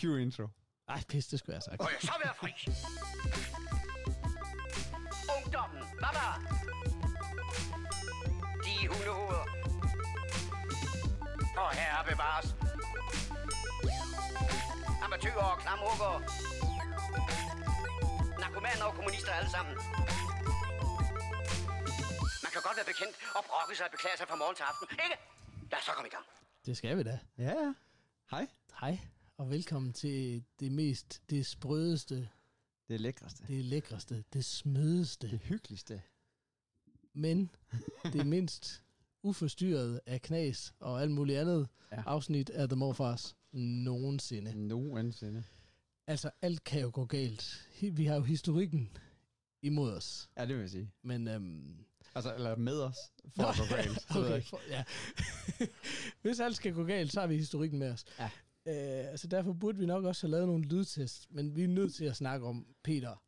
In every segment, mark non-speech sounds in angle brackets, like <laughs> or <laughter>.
Cue intro. Ej, pis, det skulle jeg have sagt. Må jeg så være fri? Ungdommen, baba! De hundehoveder. Og herre bevares. Amatøger og klamrukker. Narkomaner og kommunister alle sammen. Man kan godt være bekendt og brokke sig og beklage sig fra morgen til aften, ikke? Lad os så komme i gang. Det skal vi da. Ja, ja. Hej. Hej, og velkommen til det mest, det sprødeste, Det lækreste. det lækreste, det smødeste, det hyggeligste. men det mindst uforstyrret af knas og alt muligt andet Ja. afsnit af The Morfars nogensinde. Nogensinde. Altså, alt kan jo gå galt. Vi har jo historikken imod os, Ja, det vil jeg sige. men... Øhm, Altså, eller med os, for at gå <laughs> galt. Okay, for, ja. <laughs> Hvis alt skal gå galt, så har vi historikken med os. Ja. Øh, altså derfor burde vi nok også have lavet nogle lydtests, men vi er nødt til at snakke om, Peter,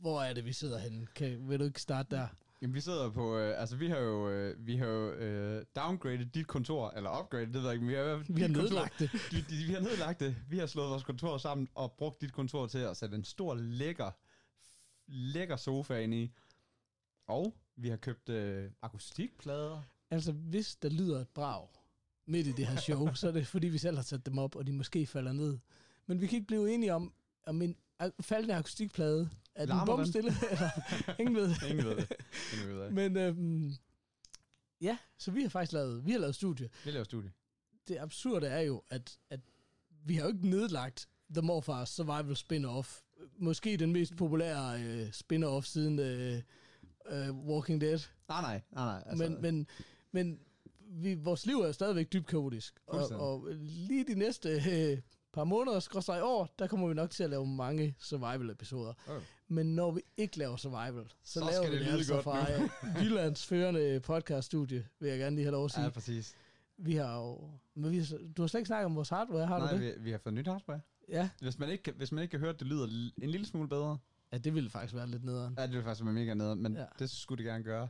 hvor er det, vi sidder henne? Kan, vil du ikke starte der? Jamen, vi sidder på... Øh, altså, vi har jo, øh, vi har jo øh, downgraded dit kontor, eller upgraded, det ved jeg ikke, vi har, Vi har dit kontor- nedlagt det. <laughs> Vi, vi har nedlagt det. Vi har slået vores kontor sammen og brugt dit kontor til at sætte en stor, lækker, lækker sofa ind i. Og vi har købt øh, akustikplader. Altså, hvis der lyder et brag midt i det her show, så er det fordi, vi selv har sat dem op, og de måske falder ned. Men vi kan ikke blive enige om, om en faldende akustikplade, er den bomstille, <laughs> eller ingen ved. det. Ingen ved det. Ingen ved det. Men øhm, ja, så vi har faktisk lavet, vi har lavet studie. Vi laver studie. det absurde er jo, at, at vi har jo ikke nedlagt The Morfars Survival spin-off. Måske den mest populære øh, spin-off siden øh, øh, Walking Dead. Nej, nej, nej, nej. Altså, Men, men, men vi, vores liv er stadigvæk dybt kaotisk. Og, og lige de næste øh, par måneder, skråstrej år, der kommer vi nok til at lave mange survival-episoder. Okay. Men når vi ikke laver survival, så, Så laver vi det altså fra øh, <laughs> Jyllands førende podcaststudie, vil jeg gerne lige have lov at sige. Ja, præcis. Vi har jo... Men vi har, du har slet ikke snakket om vores hardware, har Nej, du det? vi, vi har fået nyt hardware. Ja. Hvis man ikke, hvis man ikke kan høre, at det lyder en lille smule bedre, ja, det ville faktisk være lidt nederen. ja, det vil faktisk være mega nede, men. Ja. det skulle det gerne gøre.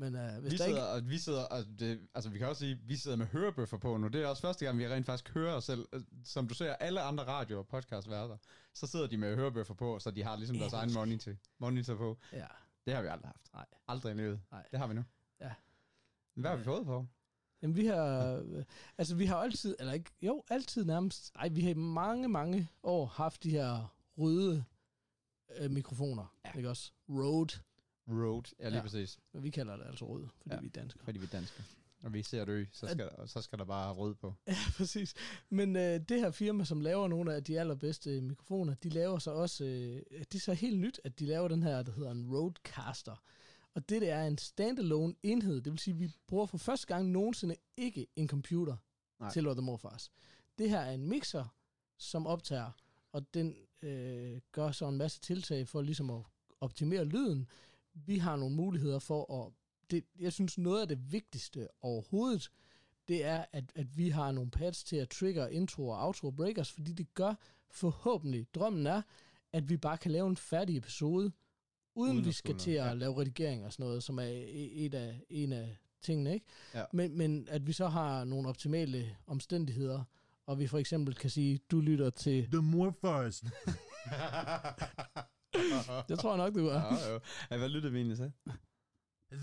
Men uh, hvis Vi der sidder, ikke... og vi sidder, og det, altså vi kan også sige, vi sidder med hørebøffer på nu. Det er også første gang, vi rent faktisk hører os selv. Øh, Som du ser, alle andre radio- og podcastværter, så sidder de med hørebøffer på, så de har ligesom deres egen monitor, monitor på. Ja, Det har vi aldrig haft. nej. Aldrig i livet. Nej. Det har vi nu. Ja. Hvad har vi fået på? Jamen vi har... øh, altså vi har altid... Eller ikke... Jo, altid nærmest... Ej, vi har i mange, mange år haft de her røde øh, mikrofoner. Ja. Ikke også? Rode. Road. Ja, lige ja. Præcis. Men vi kalder det altså røde, fordi Ja. vi er danskere. Fordi vi er danske. Og vi ser dø, så skal, der, så skal der bare rød på. <laughs> Ja, præcis. Men øh, det her firma, som laver nogle af de allerbedste mikrofoner, de laver så også, øh, det er så helt nyt, at de laver den her, der hedder en Roadcaster. Og det, det er en standalone enhed, det vil sige, at vi bruger for første gang nogensinde ikke en computer Nej. Til Lord Morfars. Det her er en mixer, som optager, og den øh, gør så en masse tiltag for ligesom at optimere lyden. Vi har nogle muligheder for at... Det, jeg synes, noget af det vigtigste overhovedet, det er, at, at vi har nogle pads til at trigge intro og outro breakers, fordi det gør forhåbentlig, drømmen er, at vi bare kan lave en færdig episode, uden, Uden vi skal til at ja. lave redigering og sådan noget, som er e- et af, en af tingene, ikke? Ja. Men, men at vi så har nogle optimale omstændigheder, og vi for eksempel kan sige, du lytter til... The Morphars. <laughs> <laughs> Det tror jeg nok, du gør. Ja, jo. Ja, hvad lyttede vi egentlig til?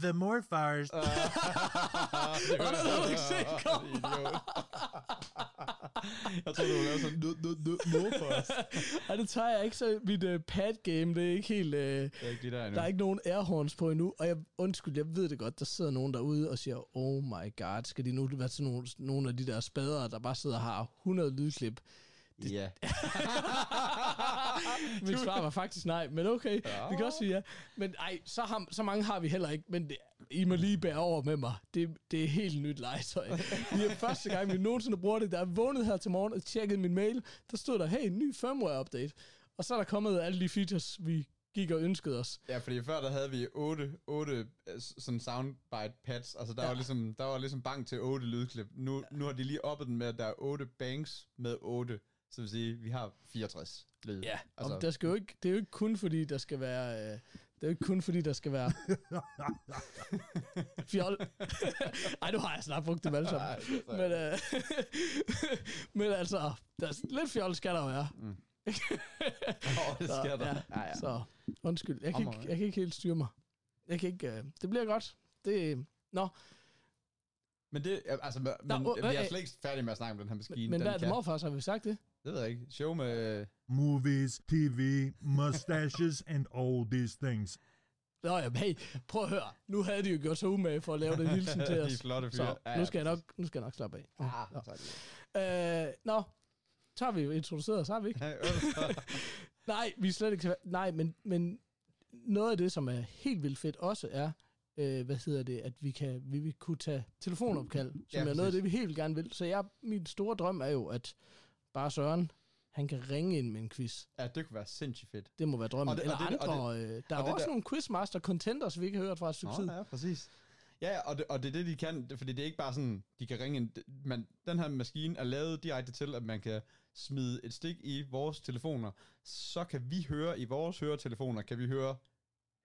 The Morphars. Og <laughs> det havde du ikke set komme. jeg tror du ville lave sådan noget, noget for os. Ej, det tager jeg ikke så... Mit uh, pad game, det er ikke helt... Uh, Det er ikke de der endnu. der er ikke nogen airhorns på endnu, og jeg, undskyld, jeg ved det godt, der sidder nogen derude og siger, oh my god, skal de nu være sådan nogle, nogle af de der spadere, der bare sidder og har 100 lydklip? Ja. <laughs> Mit svar var faktisk nej, men okay, Ja. ja. vi kan også sige ja. Men ej, så, har, så mange har vi heller ikke, men det, I må lige bære over med mig. Det, det er helt nyt legetøj. Det er første gang, vi nogensinde bruger det. Der er vågnet her til morgen og tjekket min mail. Der stod der, hey, en ny firmware update. Og så er der kommet alle de features, vi gik og ønskede os. Ja, fordi før der havde vi 8, 8 sådan soundbite pads. Altså der, ja. Ja. var ligesom, der var ligesom bank til 8 lydklip. Nu, nu har de lige oppet den med, at der er 8 banks med 8. Så vil sige, vi har 64 lyd. Ja, altså, og der skal jo ikke, det er jo ikke kun fordi, der skal være, øh, Det er jo ikke kun fordi, der skal være <laughs> fjol. <laughs> Ej, nu har jeg snart brugt dem alle sammen. Ej, det er Men, øh, <laughs> men altså, der er, lidt fjol skal der være. Mm. Åh, det Så, sker der. ja, Ja, ja. Så undskyld, jeg kan, ikke, jeg kan ikke helt styre mig. Jeg kan ikke, øh, det bliver godt. Det, nå, Men det, altså, men, Nå, men øh, vi er slet ikke færdige med at snakke om den her maskine. men, men hvad er det kan- morfars, har vi sagt det? Det ved jeg ikke. Show med... Movies, TV, mustaches, and all these things. Nå ja, hey, prøv at høre. Nu havde de jo gjort sig umage for at lave den hilsen <laughs> til De os. flotte fyre. Så nu skal, jeg nok, nu skal jeg nok slappe af. Ah, Nå. så det. Øh, nå, så har vi jo introduceret os, har vi ikke? Øh, Nej, vi er slet ikke... Nej, men, men noget af det, som er helt vildt fedt også er, øh, hvad hedder det, at vi kan vi vil kunne tage telefonopkald, som Ja, er noget af det, vi helt gerne vil. Så jeg, min store drøm er jo, at bare Søren, han kan ringe ind med en quiz. ja, det kunne være sindssygt fedt. Det må være drømmen. Og det- Eller og det- og andre. øh, der er og jo det også der- nogle quizmaster contenders, vi ikke har hørt fra tid. Nå, ja, præcis. Ja, og det, og det er det, de kan, det- fordi det er ikke bare sådan, de kan ringe ind. Det- Man, den her maskine er lavet direkte til, at man kan smide et stik i vores telefoner. Så kan vi høre i vores høretelefoner, kan vi høre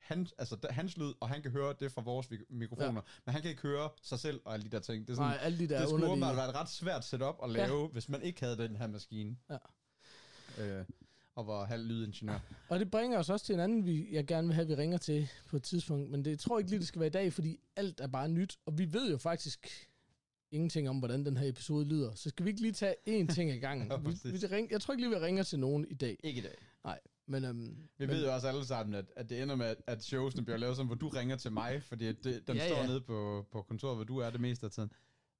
hans, altså hans lyd, og han kan høre det fra vores mikrofoner. Ja. Men han kan ikke høre sig selv og alle de der ting. Det er sådan, Nej, alle de der det skulle åbenbart være et ret svært setup at lave, ja. hvis man ikke havde den her maskine. Ja. Øh, og var halv lydingeniør. Og det bringer os også til en anden, vi, jeg gerne vil have, vi ringer til på et tidspunkt. Men det jeg tror ikke lige, det skal være i dag, fordi alt er bare nyt. Og vi ved jo faktisk ingenting om, hvordan den her episode lyder. Så skal vi ikke lige tage én ting ad gangen. <laughs> Ja, vi, vi ring, jeg tror ikke lige, vi ringer til nogen i dag. Ikke i dag. Men, øhm, Vi men, ved jo også alle sammen, at, at det ender med, at- showsene bliver lavet sådan, hvor du ringer til mig, fordi at det, den Ja, ja, står ja. nede på, på kontoret, hvor du er det meste af tiden.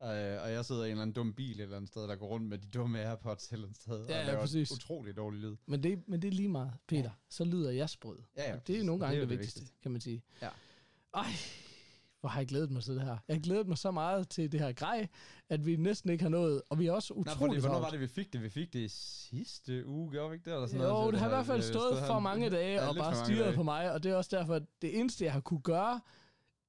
Uh, og jeg sidder i en eller anden dum bil et eller andet sted, der går rundt med de dumme Airpods et eller andet sted, Ja, og ja, laver præcis. utrolig dårlig lyd. men, det, men det er lige meget, Peter. Så lyder jeg sprød. Ja, ja, Og det er nogle gange jo det, det vigtigste, vigtigste. kan man sige. Ja. Ej, hvor har jeg glædet mig til det her. Jeg har glædet mig så meget til det her grej, at vi næsten ikke har nået, og vi er også Nej, utrolig fordi, hvornår var det, vi fik det? Vi fik det i sidste uge, gjorde vi ikke det? Eller sådan Jo, noget? Så det har i hvert fald øh, stået for mange dage og bare dage. på mig, og det er også derfor, at det eneste, jeg har kunne gøre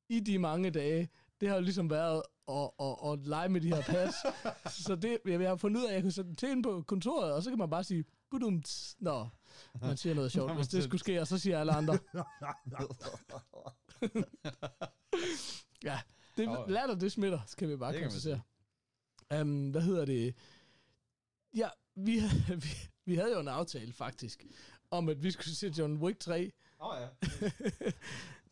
i de mange dage, det har jo ligesom været at, at, at lege med de her pas. <laughs> så det, jeg, jeg har fundet ud af, at jeg kunne sætte til ind på kontoret, og så kan man bare sige, budumts, når man siger noget sjovt. Hvis det skulle ske, og så siger alle andre, <laughs> <laughs> ja, det, Åh. latter, det smitter, skal vi bare Det konstatere. Um, hvad hedder det? Ja, vi, havde- <laughs> vi, vi havde jo en aftale faktisk, om at vi skulle se John Wick 3. Åh oh, ja. <laughs>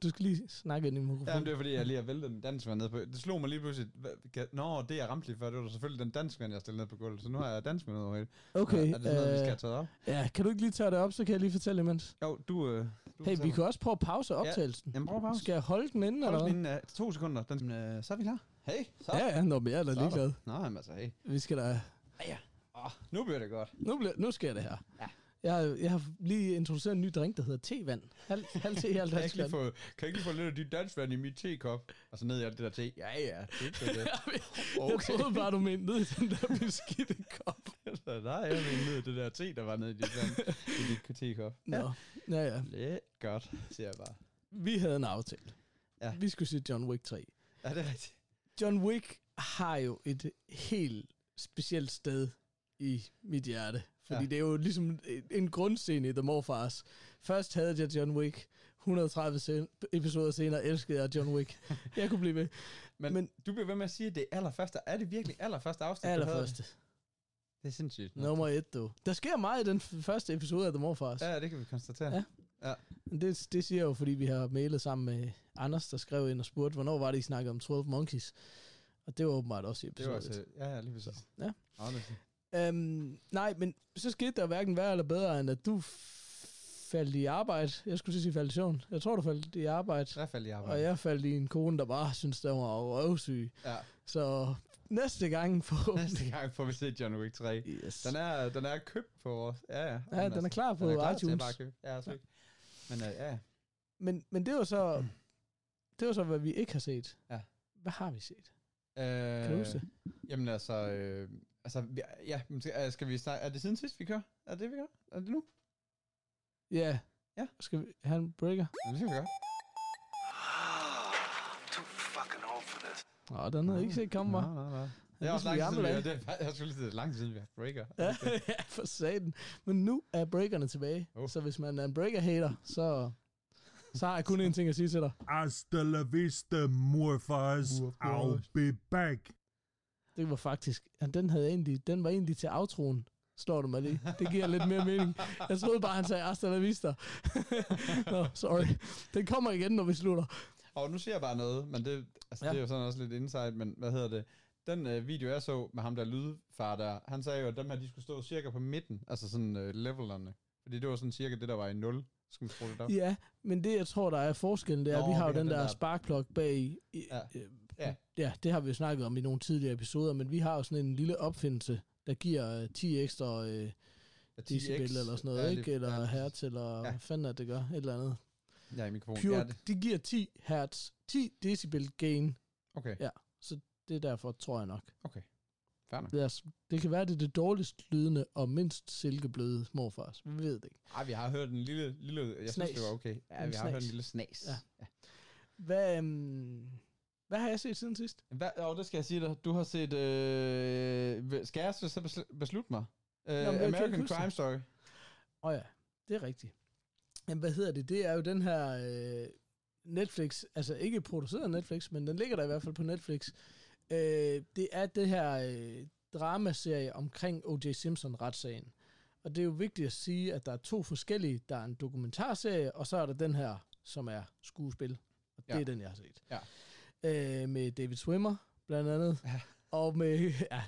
Du skal lige snakke ind i mikrofonen. Jamen, det er fordi, jeg lige har væltet den dansk ned på. Det slog mig lige pludselig. Nå, det jeg ramte lige før, det var selvfølgelig den dansk jeg stillede ned på gulvet. Så nu har jeg dansk ned over hele. Okay, Er det sådan noget, vi skal øh, have taget op? ja, kan du ikke lige tage det op, så kan jeg lige fortælle imens. Jo, du... Øh, du Hey, vi kan også prøve at pause optagelsen. Jamen, prøv at pause. Skal jeg holde den inde, Hold eller den hvad? inden, uh, to sekunder. Den, uh, så er vi klar. Hey, så. Ja, ja, nå, men jeg er da ligeglad. Nå, jamen altså, hey. Vi skal da... Oh, nu bliver det godt. Nu, bliver, nu sker det her. Ja. Jeg, har, jeg har lige introduceret en ny drink, der hedder te-vand. Halv, halv te, halv <laughs> Kan jeg, få, kan jeg ikke lige få lidt af dit danskvand i mit tekop? Og så ned i alt det der te. Ja, ja, det er det. <laughs> Jeg troede bare, du mente ned i den der beskidte kop. <laughs> Så Nej, jeg vil ned i det der te, der var nede i dit vand. I dit tekop. Nå, ja, ja. Det er godt, siger jeg bare. Vi havde en aftale. Ja. Vi skulle se John Wick 3. Ja, det er rigtigt. John Wick har jo et helt specielt sted i mit hjerte. Fordi ja. Ja. det er jo ligesom en- en grundscene i The Morfars. Først havde jeg John Wick. 130 sen- episoder senere elskede jeg John Wick. <laughs> Jeg kunne blive ved. Men, Men- du bliver ved med at sige, at det er allerførste. Er det virkelig allerførste afsnit? Allerførste. Det er sindssygt. Nummer et, du. Der sker meget i den f- første episode af The Morfars. Ja, det kan vi konstatere. Ja. Men det, det siger jeg jo, fordi vi har mailet sammen med Anders, der skrev ind og spurgte, hvornår var det, I snakkede om 12 Monkeys? Og det var åbenbart også i Det var episode altså, ja, ja, lige præcis. ja. Ja, er Øhm, nej, men så skete der hverken værre eller bedre, end at du faldt i arbejde. Jeg skulle til sige faldt i søvn. Jeg tror, du faldt i arbejde. i hvert fald i Og arbejde. jeg faldt i en kone, der bare synes, der var røvsyg. Ja. Så næste gang på... Næste gang får vi se John Wick 3. Yes. Den er, den er købt på vores... Ja, ja. Ja, den er klar på den er klar Til iTunes. at bare købe. Ja, så Men uh, ja, Men, men det var så... <clears throat> Det var så, hvad vi ikke har set. Ja. Hvad har vi set? Øh, Kan du huske det? Jamen altså, øh, altså vi- ja, skal, skal vi snakke, er det siden sidst, vi kører? Er det det, vi gør? Er det nu? Ja. Ja. Skal vi have en breaker? Ja, det skal vi gøre. Too fucking old for this. Åh, den havde jeg ikke set komme, Nej, var. nej, nej. Det Det er også lang tid, vi det er, jeg skulle lige er lang tid siden, vi har breaker. <laughs> Ja, for satan. Men nu er breakerne tilbage. Oh. Så hvis man er en breaker-hater, så Så har jeg kun én ting at sige til dig. Hasta la vista, morfars. I'll be back. Det var faktisk, den, havde egentlig, den var egentlig til outroen, slår du mig lige. Det giver lidt mere mening. Jeg troede bare, han sagde hasta la vista. Nå, sorry. Den kommer igen, når vi slutter. Og nu siger jeg bare noget, men det, altså, Ja. det er jo sådan også lidt insight, men hvad hedder det? Den øh, video, jeg så med ham der lydfar der, han sagde jo, at dem her, de skulle stå cirka på midten, altså sådan øh, levelerne. Fordi det var sådan cirka det, der var i 0. Skal man tro det der? Ja, men det, jeg tror, der er forskellen, det er, at Nå, vi har jo den, der, der- sparkplug bag i. i Ja. øh, Ja. ja, det har vi jo snakket om i nogle tidligere episoder, men vi har jo sådan en lille opfindelse, der giver øh, 10 ekstra øh, Ja, decibel 10x. eller sådan noget, Ja, ikke? det- Eller ja, hertz, eller Ja. hvad fanden er det, det gør? Et eller andet. Ja, i mikrofonen. Pure, Ja, det, de giver 10 hertz, 10 decibel gain. okay, Ja. Det er derfor, tror jeg nok. okay. Nok. Det, er, det kan være, det er det dårligst lydende og mindst silkebløde morfars. Vi ved det ikke. Ej, vi har hørt en lille, lille jeg Snas. synes, det var okay. Ja, En vi har hørt en snas. lille snas. Ja. Hvad, øhm, hvad har jeg set siden sidst? Hvad, oh, det skal jeg sige dig. Du har set, øh, skal jeg så besl- beslutte mig? Øh, ikke American. Crime Story. Åh oh ja, det er rigtigt. Jamen, hvad hedder det? Det er jo den her øh, Netflix, altså ikke produceret af Netflix, men den ligger der i hvert fald på Netflix. Øh, det er det her øh, dramaserie omkring O.J. Simpson-retssagen. Og det er jo vigtigt at sige, at der er to forskellige. Der er en dokumentarserie, og så er der den her, som er skuespil. Og det Ja. er den, jeg har set. Ja. Øh, med David Swimmer, blandt andet. Ja. Og med, ja,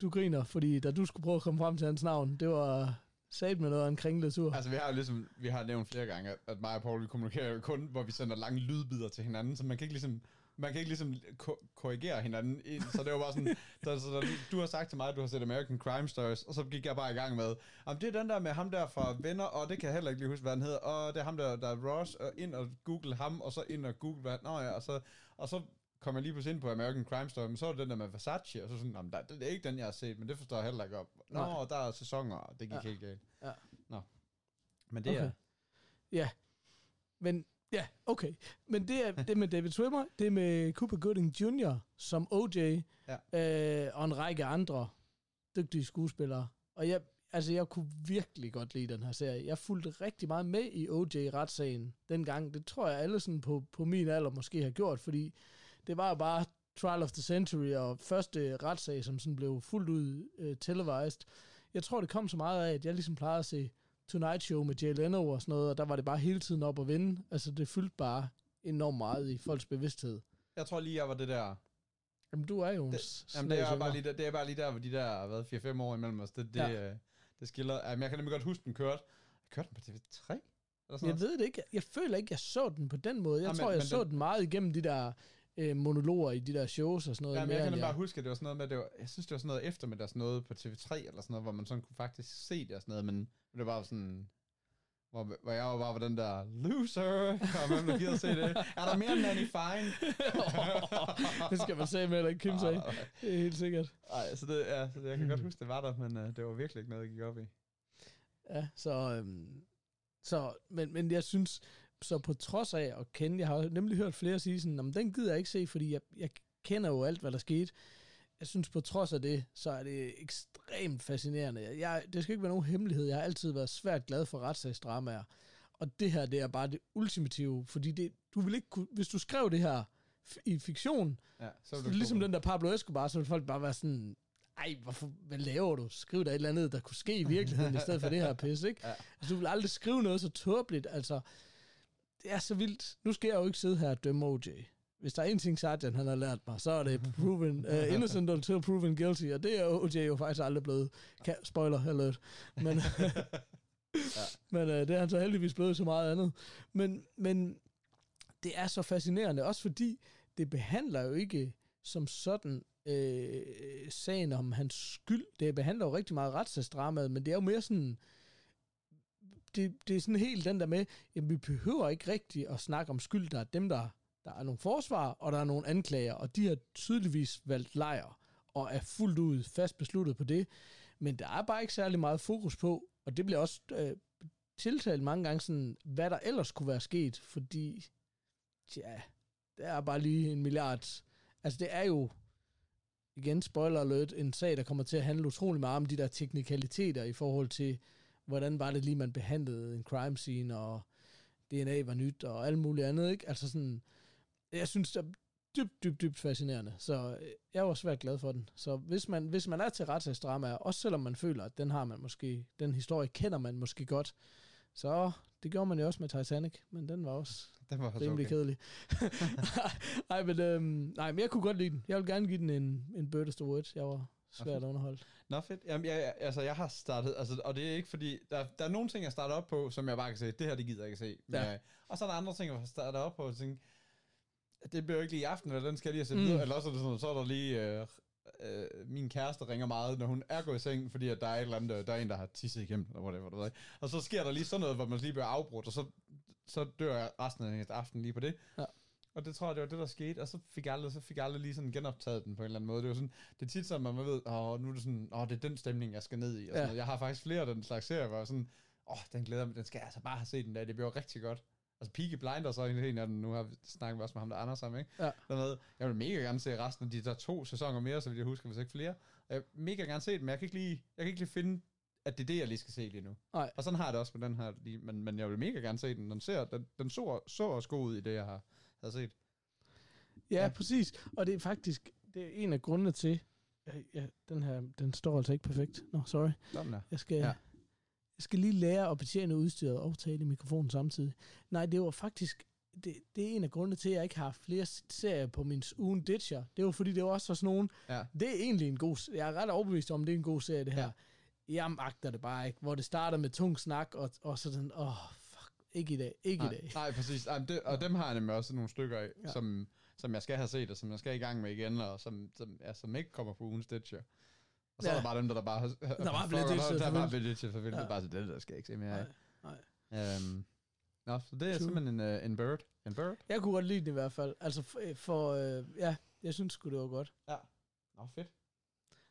du griner, fordi da du skulle prøve at komme frem til hans navn, det var sat med noget af en kringlet tur. Altså, vi har jo ligesom, vi har nævnt flere gange, at, at mig og Paul, vi kommunikerer jo kun, hvor vi sender lange lydbider til hinanden, så man kan ikke ligesom, man kan ikke ligesom ko- korrigere hinanden ind, så det var bare sådan, <laughs> der, så der, du har sagt til mig, at du har set American Crime Stories, og så gik jeg bare i gang med, om det er den der med ham der fra Venner, og det kan jeg heller ikke lige huske, hvad han hedder, og det er ham der, der er Ross, og ind og google ham, og så ind og google, hvad, nå ja, og så, og så kom jeg lige pludselig ind på American Crime Story, men så var det den der med Versace, og så sådan, jamen, der, det er ikke den, jeg har set, men det forstår jeg heller ikke op. Nå, Nej. der er sæsoner, og det gik Ja. helt galt. Ja. Nå. Men det okay. er, Ja. Men, ja, okay. Men det er det er med David Swimmer, det er med Cooper Gooding Jr. som OJ, Ja. øh, og en række andre dygtige skuespillere. Og jeg, altså, jeg kunne virkelig godt lide den her serie. Jeg fulgte rigtig meget med i OJ-retssagen dengang. Det tror jeg alle sådan på, på min alder måske har gjort, fordi det var jo bare Trial of the Century og første retssag, som sådan blev fuldt ud øh, televised. Jeg tror, det kom så meget af, at jeg ligesom plejede at se Tonight Show med Jay Leno og sådan noget, og der var det bare hele tiden op at vinde. Altså, det fyldte bare enormt meget i folks bevidsthed. jeg tror lige, jeg var det der, Jamen, du er jo en Det- Jamen, det er, bare lige der, det er bare lige der, hvor de der, hvad, 4-5 år imellem os, det, det, Ja. ja. det skiller. Jamen, jeg kan nemlig godt huske, den kørte. Kørte den på TV3? Eller sådan Jeg noget? ved det ikke. Jeg føler ikke, jeg så den på den måde. Jeg Jamen, tror, jeg men så den- den meget igennem de der øh, monologer i de der shows og sådan noget. Jamen, mere, jeg kan nemlig bare huske, at det var sådan noget med, det var, jeg synes, det var sådan noget eftermiddags noget på TV3, eller sådan noget, hvor man sådan kunne faktisk se det og sådan noget, men det var sådan, hvor, hvor jeg jo bare var den der, loser, kom hvem der gider se det. Er der mere end Nanny Fine? <laughs> det skal man sige med, eller Kim sagde. Det er helt sikkert. Ej, så det, ja, så det, jeg kan godt huske, det var der, men uh, det var virkelig ikke noget, jeg gik op i. Ja, så, øhm, så men, men jeg synes, så på trods af at kende, jeg har nemlig hørt flere sige sådan, "Nå, men den gider jeg ikke se, fordi jeg, jeg kender jo alt, hvad der skete. Jeg synes på trods af det, så er det ekstremt fascinerende. Jeg, det skal ikke være nogen hemmelighed. Jeg har altid været svært glad for retssagsdramaer. Og det her, det er bare det ultimative, fordi det, du vil ikke kunne, hvis du skrev det her i fiktion, Ja, så så det ligesom den der Pablo Escobar, så vil folk bare være sådan, ej, hvorfor, hvad laver du? Skriv der et eller andet, der kunne ske i virkeligheden, i stedet for det her <laughs> pis, ikke? Ja. Altså, du vil aldrig skrive noget så tåbeligt, altså, det er så vildt. Nu skal jeg jo ikke sidde her og dømme OJ. Hvis der er en ting, Sergeant han har lært mig, så er det proven, uh, <laughs> innocent until proven guilty, og det er OJ jo faktisk aldrig blevet. Kan, spoiler alert. Men, <laughs> Ja. men uh, det er han så heldigvis blevet så meget andet. Men, men det er så fascinerende, også fordi det behandler jo ikke som sådan øh, sagen om hans skyld. Det behandler jo rigtig meget retssagsdramaet, men det er jo mere sådan, det, det er sådan helt den der med, at vi behøver ikke rigtig at snakke om skyld. Der er dem, der, der er nogle forsvar, og der er nogle anklager, og de har tydeligvis valgt lejr, og er fuldt ud fast besluttet på det. Men der er bare ikke særlig meget fokus på, og det bliver også øh, tiltalt mange gange sådan, hvad der ellers kunne være sket, fordi, ja, der er bare lige en milliard. Altså det er jo, igen spoiler alert, en sag, der kommer til at handle utrolig meget om de der teknikaliteter i forhold til, hvordan var det lige, man behandlede en crime scene, og DNA var nyt og alt muligt andet, ikke? Altså sådan, jeg synes, det er dybt, dybt, dybt fascinerende. Så øh, jeg var svært glad for den. Så hvis man, hvis man er til retssagsdramaer, også selvom man føler, at den har man måske, den historie kender man måske godt, så det gjorde man jo også med Titanic, men den var også <laughs> Den var også rimelig okay. kedelig. <laughs> <laughs> nej, men, øhm, nej, men jeg kunne godt lide den. Jeg vil gerne give den en, en Bird the Word. Jeg var svært underholdt. Nå fedt. Jamen, jeg, altså, jeg har startet, altså, og det er ikke fordi, der, der er nogle ting, jeg starter op på, som jeg bare kan se, det her, det gider jeg ikke se. Men, Ja. Og så er der andre ting, jeg starter op på, og tænker, det bliver jo ikke lige i aften, eller den skal jeg lige have Mm. videre, eller også er det sådan, så er der lige, øh, øh, min kæreste ringer meget, når hun er gået i seng, fordi at der er et eller andet, øh, der er en, der har tisset igennem, eller whatever, du ved. Og så sker der lige sådan noget, hvor man lige bliver afbrudt, og så, så dør jeg resten af aftenen lige på det. Ja. Og det tror jeg, det var det, der skete, og så fik jeg aldrig, så fik jeg aldrig lige sådan genoptaget den på en eller anden måde. Det var sådan, det er tit sådan, at man ved, åh, nu er det sådan, åh, det er den stemning, jeg skal ned i. Og sådan Ja. noget. Jeg har faktisk flere af den slags serier, hvor jeg sådan, åh, den glæder mig, den skal jeg altså bare have set den der, det bliver rigtig godt. Altså Peaky Blinders er en af dem, nu har vi snakket også med ham der Anders sammen, ikke? Ja. Dernede. Jeg vil mega gerne se resten af de der to sæsoner mere, så vil jeg huske, hvis ikke flere. Og jeg vil mega gerne se den, men jeg kan ikke lige, jeg kan ikke lige finde, at det er det, jeg lige skal se lige nu. Nej. Og sådan har jeg det også med den her, lige, men, men jeg vil mega gerne se den. Den, ser, den, den så, så også god ud i det, jeg har, havde set. Ja, Ja. præcis. Og det er faktisk det er en af grundene til, ja, ja, den her, den står altså ikke perfekt. Nå, sorry. Sådan der. Jeg skal, Ja. jeg skal lige lære at betjene udstyret og tale i mikrofonen samtidig. Nej, det var faktisk, det, det er en af grundene til, at jeg ikke har flere serier på min ugen Ditcher. Det var fordi, det var også var sådan nogen, Ja. det er egentlig en god, jeg er ret overbevist om, det er en god serie, det her. Ja. Jeg magter det bare ikke, hvor det starter med tung snak, og, og sådan, åh, oh, ikke i dag, ikke Nej, i dag. nej, præcis. Men det, og dem har jeg nemlig også nogle stykker af, ja. Ja. som, som jeg skal have set, og som jeg skal i gang med igen, og som, som, ja, som ikke kommer på ugens Ditcher. Og så ja. Ja. er der bare dem, der, der bare... Der ditchet Der for er bare vildt. blevet ditchet for vildt. Ja. Ja. Bare så det, der skal ikke se mere af. Nej, nej. Øhm, nå, så det er True. simpelthen en, uh, en bird. En bird? Jeg kunne godt lide den i hvert fald. Altså, for, for øh, ja, jeg synes sgu, det var godt. Nå, fedt.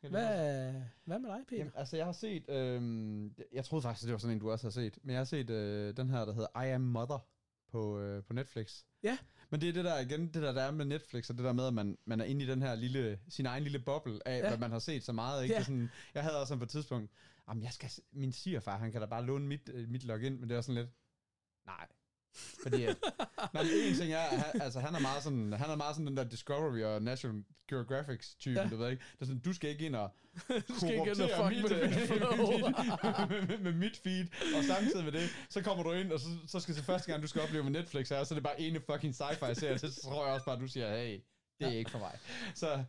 Hvad, hvad med dig, Peter? Jamen, altså, jeg har set... Øhm, jeg troede faktisk, det var sådan en, du også har set. Men jeg har set øh, den her, der hedder I Am Mother på, øh, på Netflix. Ja. Men det er det der igen, det der, der er med Netflix, og det der med, at man, man er inde i den her lille, sin egen lille boble af, ja. Hvad man har set så meget. Ikke? Ja. Det er sådan, jeg havde også sådan på et tidspunkt, jamen, jeg skal, min svigerfar, han kan da bare låne mit, øh, mit login, men det er sådan lidt, nej. Fordi at, <laughs> men en ting er, han, altså han er meget sådan, han er meget sådan den der Discovery og National Geographic typen, ja. Ja. du ved ikke. Det er sådan, du skal ikke ind og <laughs> Du skal ikke ind og fuck med <laughs> mit, det flow. med, med, med, mit feed, og samtidig med det, så kommer du ind, og så, så skal det første gang, du skal opleve med Netflix, er, så er det bare ene fucking sci-fi serie, så tror jeg også bare, at du siger, hey, det er ikke for mig. Så,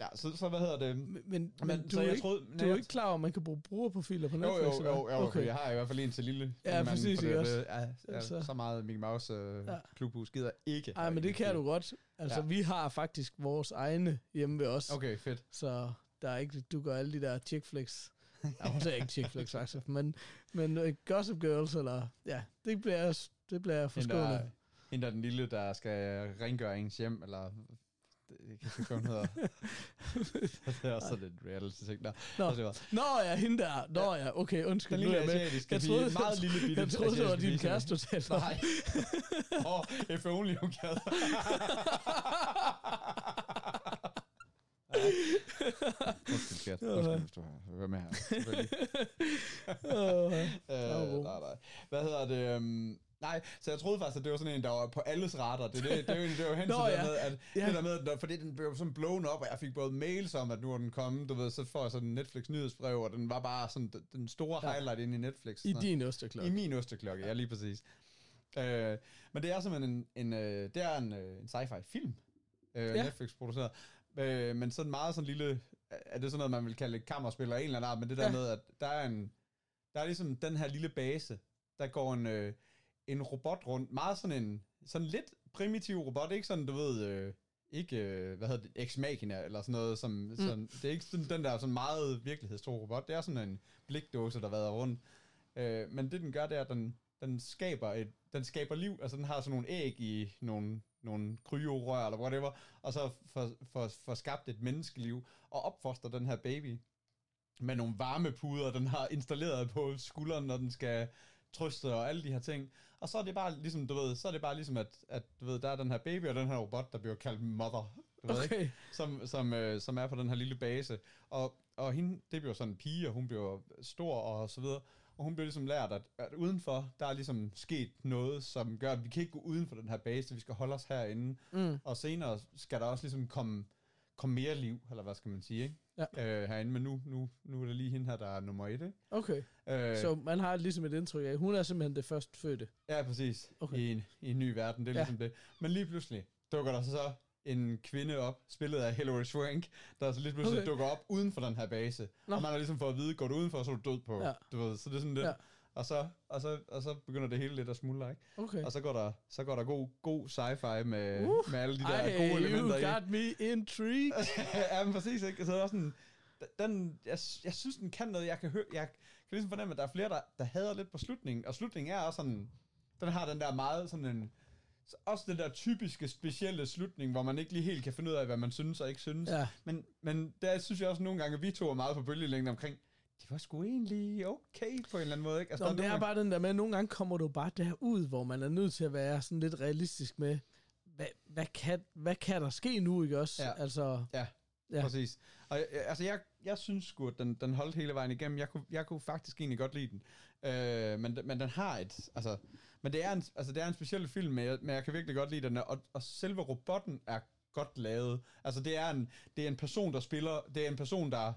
ja, så, så hvad hedder det? Men, men, Men, du, så er jeg ikke, troede, du er ikke klar over, at man kan bruge brugerprofiler på jo, Netflix? jo, jo, hvad? jo, okay. jeg har i hvert fald en til lille. Ja, mand præcis, det, også? ja, ja, Så- så meget Mickey Mouse øh, Ja. klubhus gider ikke. Ej, men det kan du godt. Altså, Ja. vi har faktisk vores egne hjemme ved os. Okay, fedt. Så der er ikke, du gør alle de der chick flicks. Ja, hun siger ikke chick flicks, faktisk. Men, men uh, Gossip Girls, eller... Ja, det bliver, jeg- det bliver jeg Hende forskånet. der, hende der er den lille, der skal rengøre ens hjem, eller... Det kan ikke hun hedder. <laughs> det er også sådan et reality ting der. Nå. Var, Nå ja, hende der. Nå ja, okay, undskyld. den Nu er lille jeg med. Jeg pige, troede, meget lille bitte Jeg troede, det var din pige, kæreste, du talte. Nej. <laughs> Åh, oh, if only hun <laughs> gad. Undskyld, skat. Undskyld, hvis du hørt med her. Selvfølgelig. Åh, Øh, nej, nej. Hvad hedder det? Um, nej, så jeg troede faktisk, at det var sådan en, der var på alles retter. Det, det, det, er jo, det er jo hen <laughs> til Nå, det ja. der med, at, Ja. det der med, når- fordi den blev sådan blown op, og jeg fik både mails om, at nu er den kommet, du ved, så får jeg sådan en Netflix nyhedsbrev, og den var bare sådan den- store Ja. highlight inde i Netflix. I Sådan- din osteklokke. i min osteklokke, ja, lige præcis. Øh, men det er simpelthen en, en, øh, det er en, øh, en sci-fi film, øh, Ja. Netflix produceret. Øh, men sådan meget sådan lille, er det sådan noget, man vil kalde et kammerspil eller en eller anden art, men det der Ja. med, at der er en, der er ligesom den her lille base, der går en, øh, en robot rundt, meget sådan en, sådan lidt primitiv robot, ikke sådan, du ved, øh, ikke, øh, hvad hedder det, Ex Machina, eller sådan noget, som, mm. sådan, det er ikke sådan, den der sådan meget virkelighedstro robot, det er sådan en blikdåse, der vader rundt. Øh, men det den gør, det er, at den, den skaber et, den skaber liv, altså den har sådan nogle æg i nogle, nogle kryorør, eller whatever, og så får for, for skabt et menneskeliv, og opfoster den her baby med nogle varmepuder, den har installeret på skulderen, når den skal trøste og alle de her ting. Og så er det bare ligesom, du ved, så er det bare ligesom, at, at du ved, der er den her baby og den her robot, der bliver kaldt mother, du ved, ikke? Okay. som, som, øh, som er på den her lille base. Og, og hende, det bliver sådan en pige, og hun bliver stor og så videre. Og hun bliver ligesom lært, at, at udenfor, der er ligesom sket noget, som gør, at vi kan ikke gå uden for den her base, vi skal holde os herinde. Mm. Og senere skal der også ligesom komme, komme mere liv, eller hvad skal man sige, ikke? Ja. Øh, herinde, men nu, nu, nu er det lige hende her, der er nummer et, ikke? Okay, Øh, så man har ligesom et indtryk af, hun er simpelthen det først fødte. Ja, præcis. Okay. I, en, I en ny verden, det er Ja. ligesom det. Men lige pludselig dukker der så en kvinde op, spillet af Hilary Swank, der så lige pludselig Okay. dukker op uden for den her base. Nå. Og man har ligesom fået at vide, går du udenfor, så er du død på. Ja. Du ved, så det er sådan lidt. Ja. Og, så, og, så, og så begynder det hele lidt at smuldre, ikke? Okay. Og så går der, så går der god, god sci-fi med, Uh, med alle de der Ej, gode elementer you i. got me intrigued. <laughs> ja, men præcis, ikke? Så er der også sådan, den, jeg, jeg synes, den kan noget. Jeg kan, høre, jeg kan ligesom fornemme, at der er flere, der, der hader lidt på slutningen. Og slutningen er også sådan, den har den der meget sådan en, så også den der typiske, specielle slutning, hvor man ikke lige helt kan finde ud af, hvad man synes og ikke synes. Ja. Men, men der synes jeg også nogle gange, at vi to er meget på bølgelængde omkring, det var sgu egentlig okay på en eller anden måde, ikke? Nå, der men det er nogle bare den der med, at nogle gange kommer du bare derud, hvor man er nødt til at være sådan lidt realistisk med, hvad, hvad, kan, hvad kan der ske nu, ikke også? Ja. Altså, Ja, Ja. præcis. Og altså, jeg, jeg synes sgu, at den, den holdt hele vejen igennem. Jeg kunne, jeg kunne faktisk egentlig godt lide den. Øh, men, men den har et... Altså, men det er en, altså, det er en speciel film, men jeg, men jeg kan virkelig godt lide den. Og, og selve robotten er godt lavet. Altså, det er en, det er en person, der spiller... Det er en person, der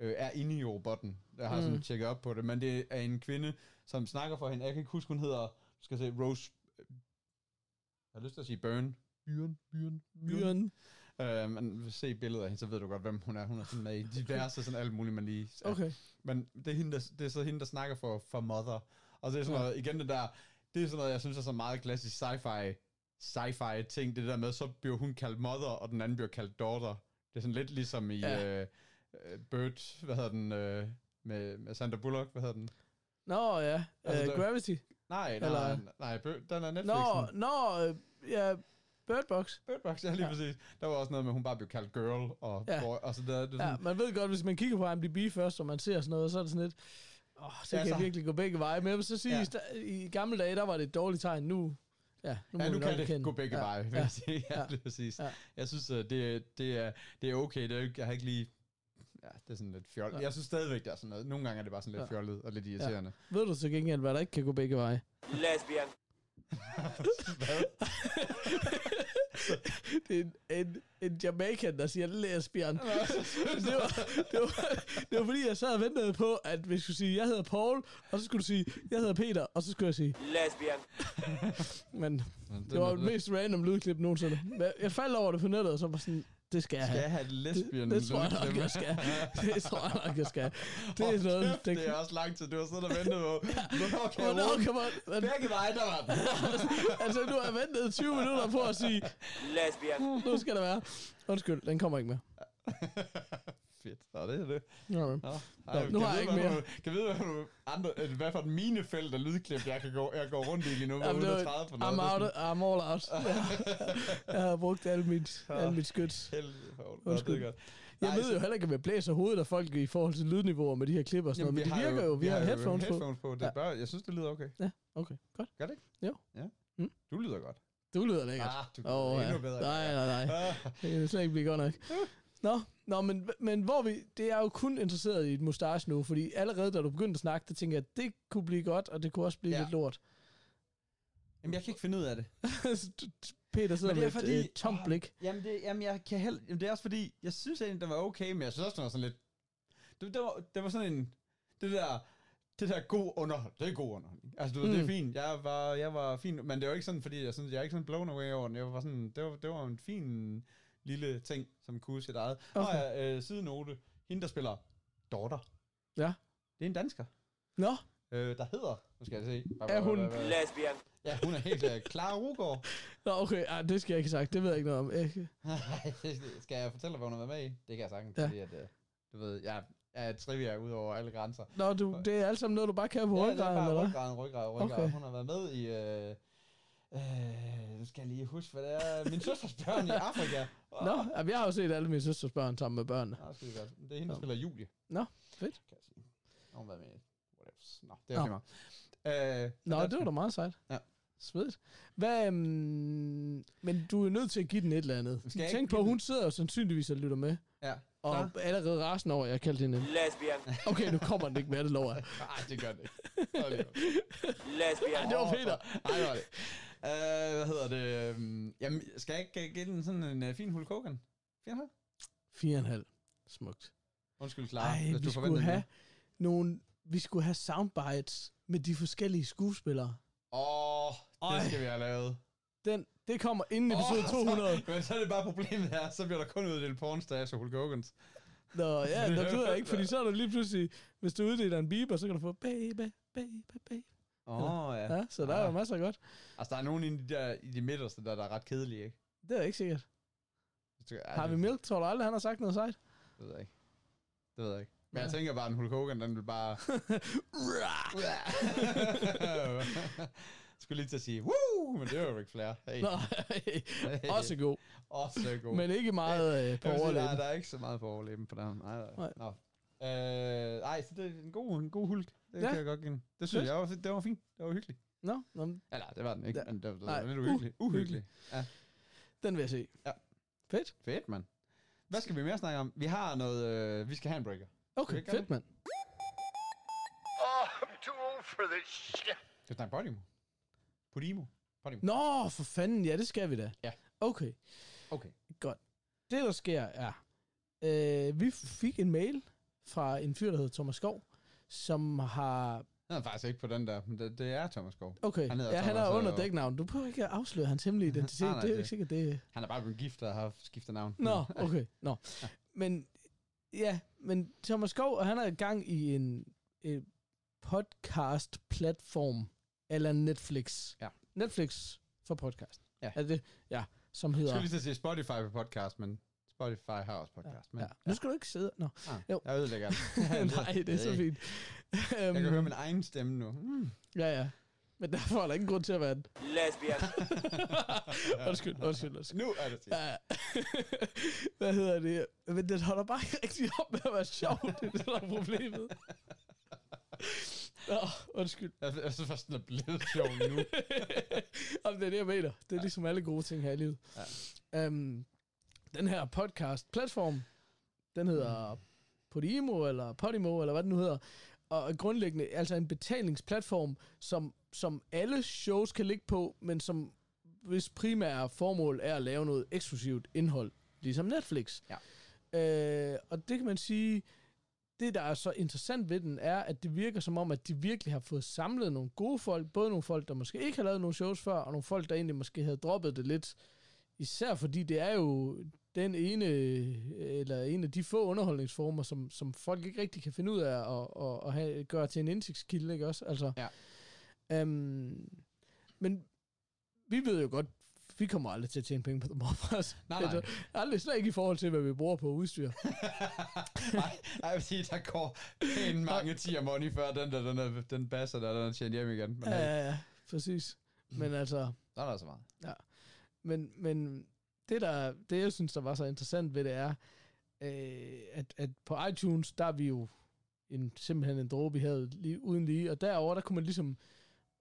øh, er inde i robotten. Jeg har mm. sådan tjekket op på det. Men det er en kvinde, som snakker for hende. Jeg kan ikke huske, hun hedder... Skal se, Rose... Jeg har lyst til at sige Burn. Byren, Byren, myren. Øh, men se billedet af hende, så ved du godt, hvem hun er. Hun er sådan med i <laughs> diverse, sådan alt muligt, man lige... Ja. Okay. Men det er, hende, der, det er så hende, der snakker for, for Mother. Og det er sådan Ja. noget, igen det der, det er sådan noget, jeg synes er så meget klassisk sci-fi, sci-fi ting, det der med, så bliver hun kaldt Mother, og den anden bliver kaldt Daughter. Det er sådan lidt ligesom i ja. øh, øh, Bird, hvad hedder den, øh, med, med Sandra Bullock, hvad hedder den? Nå, ja. Altså, der- Gravity. Nej, nej, Eller- nej, nej Bird, den er Netflix. Nå, nå, øh, ja, Bird Box. Bird Box, ja lige Ja. præcis. Der var også noget med, at hun bare blev kaldt girl, og, Ja. boy, og så der, det sådan, Ja, man ved godt, hvis man kigger på IMDb først, og man ser sådan noget, så er det sådan lidt, åh, så Ja, kan så- virkelig gå begge veje. Men jeg vil så sige, Ja. i gamle dage, der var det et dårligt tegn. Nu, ja, nu, Ja, nu kan det erkende. gå begge ja. veje, vil ja. jeg sige. <laughs> Ja, Ja. lige præcis. Ja. Jeg synes, at det, det, er, det er okay. Det er, jeg har ikke lige... Ja, det er sådan lidt fjollet. Ja. Jeg synes stadigvæk, det er sådan noget. Nogle gange er det bare sådan lidt Ja. fjollet og lidt irriterende. Ved du til gengæld, hvad der ikke kan gå begge veje? Lesbian. <laughs> det er en, en, en Jamaican, der siger lesbian. det, var, det, var, det var fordi, jeg sad og ventede på, at vi skulle sige, jeg hedder Paul, og så skulle du sige, jeg hedder Peter, og så skulle jeg sige, Lesbian. <laughs> men Men det var det mest random lydklip nogensinde. Men Jeg faldt over det på nettet, og så var sådan, det skal jeg Skal have. jeg have et lesbian det, det tror jeg nok, jeg skal. Det tror jeg nok, jeg skal. Det er sådan noget, kæft, det, det er også lang tid. Du har siddet og ventet på. Hvornår kan jeg Hvornår runde? kan man... Begge veje, der var altså, nu har jeg ventet 20 minutter på at sige, Lesbian. nu skal der være. Undskyld, den kommer ikke med. <laughs> Fedt. Nå, det er det. Nå, men. Nå, Nå, nu har jeg ikke mere. Du, kan vide, hvad, du, andre, øh, hvad for et minefelt af lydklip, jeg kan gå, jeg går rundt i lige nu, Jamen, det var- træde på noget. I'm, Det out, I'm all out. <laughs> jeg har brugt alt mit, alt mit skyt. Undskyld. det er godt. Jeg Nej, ved så- jo heller ikke, om jeg blæser hovedet af folk i forhold til lydniveauer med de her klip og sådan noget, men det virker jo, vi har headphones på. headphones på. Det Ja. er bare, jeg synes, det lyder okay. Ja, okay, godt. Gør det ikke? Jo. Ja. Mm. Du lyder godt. Du lyder lækkert. Ah, du lyder ja. endnu bedre. Nej, nej, nej. Ah, Det kan slet ikke blive godt nok. Nå, nå men, men hvor vi, det er jo kun interesseret i et mustache nu, fordi allerede da du begyndte at snakke, der tænkte jeg, at det kunne blive godt, og det kunne også blive Ja. lidt lort. Jamen, jeg kan ikke finde ud af det. <laughs> Peter sidder Men det er med fordi- et øh, tomt blik. Jamen, det, jamen, jeg kan held, jamen, det er også fordi, jeg synes egentlig, det var okay, men jeg synes også, det var sådan lidt... Det, det, var, det var sådan en... Det der... Det der god underhold. Det er god underholdning. Altså, du ved, det er Mm. fint. Jeg var, jeg var fin, men det var ikke sådan, fordi jeg synes, jeg er ikke sådan blown away over den. Jeg var sådan, det var, det var en fin lille ting, som kunne sit eget. Okay. Nå ja, øh, sidenote. Hende, der spiller Daughter. Ja. Det er en dansker. Nå, Øh, der hedder... Nu skal jeg se. Er hun- Lesbian. Ja, hun er helt uh, Clara Rugård. nå okay, ah, det skal jeg ikke sagt, det ved jeg ikke noget om. Jeg, <laughs> skal jeg fortælle dig, hvad hun har været med i? Det kan jeg sagtens, Ja. ja. fordi at, øh, du ved, jeg er trivia ud over alle grænser. nå, du, det er alt sammen noget, du bare kan på ja, det er ryggraden, bare eller hvad? ryggraden, ryggraden, ryggraden. Okay. Okay. Hun har været med i... Øh, øh, nu skal jeg lige huske, hvad det er. Min søsters børn i Afrika. <laughs> Nå, jamen, jeg har jo set alle mine søsters børn sammen med børnene. Nå, skide godt. Det er hende, der spiller Julie. Nå, fedt. Kan jeg sige. Hun har været med i... Whatever. Nå, det er Nå. meget. Øh, Nå, det var da meget sejt. Ja. Svedigt. Hvad, um, men du er nødt til at give den et eller andet. Skal Tænk på, hun sidder jo sandsynligvis og lytter med. Ja. Og allerede rasende over, jeg kaldte hende en. Lesbian. Okay, nu kommer den ikke mere, det lover jeg. <laughs> Nej, det gør det ikke. <laughs> Lesbian. Det var Peter. Nej, det var det. Uh, hvad hedder det? Um, jamen, skal jeg ikke give den sådan en uh, fin Hulk Hogan? 4,5? 4,5. Smukt. Undskyld, Clara, Ej, hvis vi du skulle have nogle... Vi skulle have soundbites med de forskellige skuespillere. Åh, oh, Ej. det skal vi have lavet. Den, det kommer inden episode Åh, 200. Så, men så er det bare problemet her, så bliver der kun uddelt pornstage og Hulk Hogans. Nå, ja, det <laughs> ved jeg ikke, fordi så er der lige pludselig, hvis du uddeler en beeper, så kan du få baby, baby, baby. Åh, oh, ja. Ja, så der er jo masser af godt. Altså, der er nogen i de, der, i de midterste, der, der er ret kedelige, ikke? Det er ikke sikkert. Ja, Har vi det, Milk, tror du aldrig, han har sagt noget sejt? Det ved jeg ikke. Det ved jeg ikke. Men jeg Nej. tænker bare, at en Hulk Hogan, den vil bare... <laughs> <laughs> Skulle lige til at sige, woo, men det var jo ikke flere. Hey. Nå, også god. Også god. Men ikke meget øh, på Jeg vil sige, der, overlæben. er ikke så meget på overleben på den. Nej, nej. Nej. Nå. Øh, ej, så det er en god, en god hulk. Det Ja. kan jeg godt give. Det synes Fedt. jeg var, det var fint. Det var hyggeligt. Nå, nå, men Eller, det var den ikke, Ja. men det, det Nej. var lidt uhyggeligt. Uh, Uhyggeligt. Ja, den vil jeg se. Ja. Fedt. fedt, mand. Hvad skal vi mere snakke om? Vi har noget, øh, vi skal have en breaker. Okay, fedt, mand. Oh, I'm too old for this shit. Skal vi snakke Podimo? Podimo? Podimo. Nå, for fanden, ja, det skal vi da. Ja. Okay, Okay. godt. Det, der sker, er, øh, vi fik en mail fra en fyr, der hedder Thomas Skov, som har... Han er faktisk ikke på den der, men det, det er Thomas Skov. Okay, Han ja, han er Thomas, under dæknavn. Du behøver ikke at afsløre hans hemmelige identitet. Nej, nej, det er jo ikke sikkert, det Han er bare blevet gift og har skiftet navn. Nå, <laughs> okay. Nå. Men ja, men Thomas Skov, han er i gang i en, en podcast-platform eller Netflix. Ja. Netflix for podcast. Ja. Er det? Ja, som Jeg hedder... skulle lige sige Spotify på podcast, men Spotify har også podcast. Men, ja. Nu skal du ikke sidde... Nå. Ah, Jo. Jeg ødelægger <laughs> det. Nej, det er så fint. Jeg kan Øhm, høre min egen stemme nu. Mm. Ja, ja. Men derfor er der ingen grund til at være... Lesbian. <laughs> undskyld, undskyld, undskyld. Nu er det sidst. Ja. <laughs> Hvad hedder det? Men den holder bare ikke rigtig op med at være sjov. Det er det, der er problemet. Nå, undskyld. Jeg, jeg synes faktisk, den er blevet sjov nu. Jamen, det er det, jeg mener. Det er ligesom alle gode ting her i livet. Ja. Um, den her podcast-platform, den hedder Podimo, eller Podimo, eller hvad den nu hedder. Og grundlæggende altså en betalingsplatform, som, som alle shows kan ligge på, men som hvis primære formål er at lave noget eksklusivt indhold, ligesom Netflix. Ja. Øh, og det kan man sige, det der er så interessant ved den, er, at det virker som om, at de virkelig har fået samlet nogle gode folk, både nogle folk, der måske ikke har lavet nogle shows før, og nogle folk, der egentlig måske havde droppet det lidt. Især fordi det er jo den ene, eller en af de få underholdningsformer, som, som folk ikke rigtig kan finde ud af at, at, at have, gøre til en indsigtskilde, ikke også? Altså, Ja. Um, men vi ved jo godt, vi kommer aldrig til at tjene penge på The Mobbers. <laughs> Nej, nej. Altså, aldrig slet ikke i forhold til, hvad vi bruger på udstyr. <laughs> Nej, jeg vil sige, der går en mange <laughs> tier money før den der, den, der, den basser der, den er tjent hjem igen. Men Ja, ja, ja, præcis. Men altså, der er der så meget. Men, men det, der, det, jeg synes, der var så interessant ved det, er, øh, at, at på iTunes, der er vi jo en, simpelthen en dråbe i havet lige, uden lige, og derover der kunne man ligesom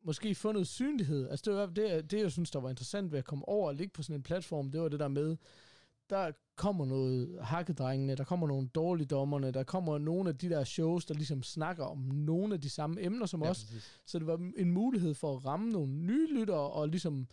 måske få noget synlighed. Altså det, var, det, det, jeg synes, der var interessant ved at komme over og ligge på sådan en platform, det var det der med, der kommer noget hakkedrengene, der kommer nogle dårligdommerne, der kommer nogle af de der shows, der ligesom snakker om nogle af de samme emner som Ja, os. præcis. Så det var en mulighed for at ramme nogle nye lyttere og ligesom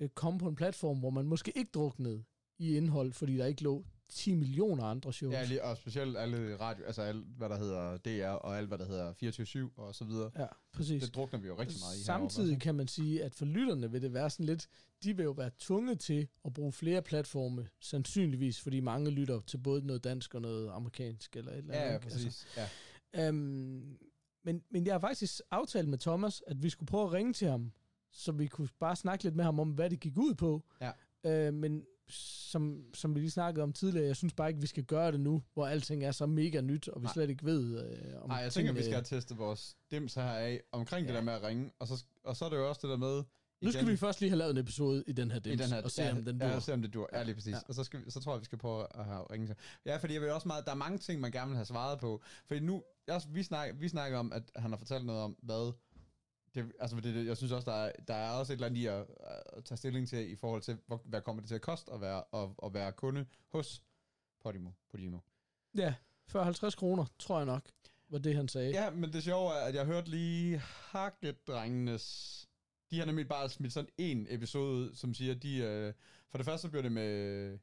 øh, komme på en platform, hvor man måske ikke druknede i indhold, fordi der ikke lå 10 millioner andre shows. Ja, lige, og specielt alle radio, altså alt, hvad der hedder DR, og alt, hvad der hedder 24-7 og så videre. ja præcis. Det drukner vi jo rigtig meget i Samtidig herovre, kan man sige, at for lytterne vil det være sådan lidt, de vil jo være tvunget til at bruge flere platforme, sandsynligvis, fordi mange lytter til både noget dansk og noget amerikansk eller et eller andet. Ja, ja, ikke? Altså, præcis. Ja. Øhm, men, men jeg har faktisk aftalt med Thomas, at vi skulle prøve at ringe til ham, så vi kunne bare snakke lidt med ham om, hvad det gik ud på. Ja. Øh, men som, som vi lige snakkede om tidligere, jeg synes bare ikke, vi skal gøre det nu, hvor alting er så mega nyt, og vi Nej. slet ikke ved øh, om Nej, jeg tænker, vi skal have testet vores dims her af omkring ja. det Ja. der med at ringe, og så, og så er det jo også det der med... Nu skal vi først lige have lavet en episode i den her dims, den her, og se ja, om den Ja, dur. se om det dur. Ja, lige præcis. Ja. Ja. Og så, skal vi, så tror jeg, vi skal prøve at have ringe til. Ja, fordi jeg vil også meget, der er mange ting, man gerne vil have svaret på. Fordi nu, jeg, vi, snakker, vi snakker om, at han har fortalt noget om, hvad... Det, altså, det, jeg synes også, der er, der er også et eller andet i at, at tage stilling til, i forhold til, hvor, hvad kommer det til at koste at være, at, at være kunde hos Podimo. Podimo. Ja, 40-50 kroner, tror jeg nok, var det, han sagde. Ja, men det sjove er, at jeg hørte lige Hakkedrengenes... De har nemlig bare smidt sådan en episode ud, som siger, de... Øh, for det første bliver det med,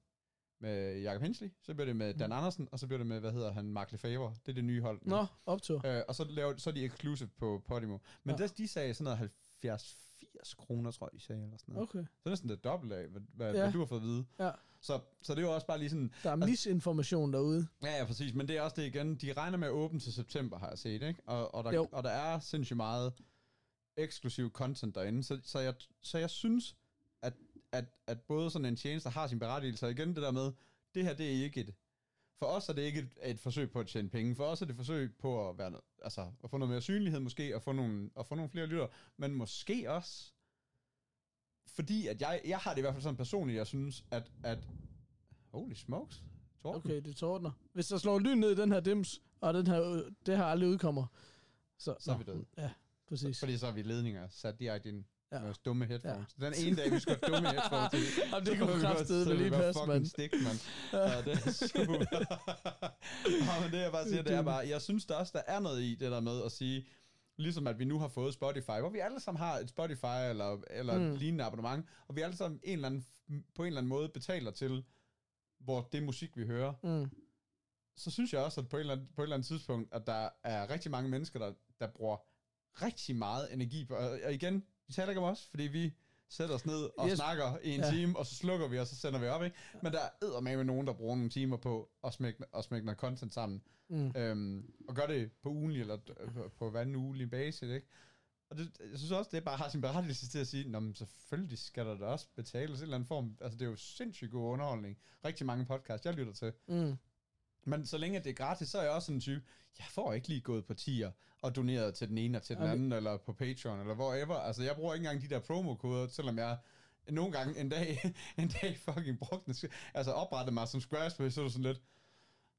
med Jacob Hensley, så bliver det med Dan Andersen, og så bliver det med, hvad hedder han, Mark Lefebvre. Det er det nye hold. nu. Nå, optur. Øh, og så, laver, så er de exclusive på Podimo. Men Ja. de sagde sådan noget 70-80 kroner, tror jeg, de sagde, eller sådan noget. Okay. Så er det næsten det dobbelt af, hvad, hvad, Ja. hvad du har fået at vide. Ja. Så, så det er jo også bare lige sådan, Der er misinformation derude. Ja, ja, præcis. Men det er også det igen. De regner med at åbne til september, har jeg set, ikke? Og, og, Jo. der, og der er sindssygt meget eksklusiv content derinde. Så, så, jeg, så jeg synes, at, at, både sådan en tjeneste har sin berettigelse. Og igen det der med, det her det er ikke et... For os er det ikke et, et forsøg på at tjene penge. For os er det et forsøg på at, være, altså, at få noget mere synlighed måske, og få nogle, og få nogle flere lytter. Men måske også, fordi at jeg, jeg har det i hvert fald sådan personligt, jeg synes, at, at holy smokes, Torben. Okay, det tordner. Hvis der slår lyn ned i den her dims, og den her, øh, det her aldrig udkommer, så, Så er vi døde. Ja, præcis. Fordi så har vi ledninger sat direkte ind Ja. med vores dumme headphones. Ja. Den ene dag, vi skal have dumme <laughs> headphones til. Jamen, det kunne vil vi lige passe, mand. Stik, mand. <laughs> Ja, det er super. <laughs> Nå, men det jeg bare siger, det er bare, jeg synes der også, der er noget i det der med at sige, ligesom at vi nu har fået Spotify, hvor vi alle sammen har et Spotify eller, eller Mm. et lignende abonnement, og vi alle sammen en eller anden, på en eller anden måde betaler til, hvor det musik, vi hører, Mm. så synes jeg også, at på et, eller andet, på et eller andet tidspunkt, at der er rigtig mange mennesker, der, der bruger rigtig meget energi på, og igen, vi taler ikke om os, fordi vi sætter os ned og Yes. snakker i en Ja. time, og så slukker vi, og så sender vi op, ikke? Men der er med nogen, der bruger nogle timer på at smække, at smække noget content sammen, Mm. øhm, og gør det på ugenlig, eller øh, på- på hver ugenlig basis, ikke? Og det, jeg synes også, det bare har sin berettigelse til at sige, Nå, men selvfølgelig skal der da også betales en eller anden form. Altså, det er jo sindssygt god underholdning. Rigtig mange podcasts, jeg lytter til. Mm. Men så længe det er gratis, så er jeg også sådan en type, jeg får ikke lige gået på tier og doneret til den ene og til den Okay. anden, eller på Patreon, eller whatever. Altså, jeg bruger ikke engang de der promokoder, selvom jeg nogle gange en dag, <laughs> en dag fucking brugte den. Altså, oprettet mig som Squarespace, så er det sådan lidt,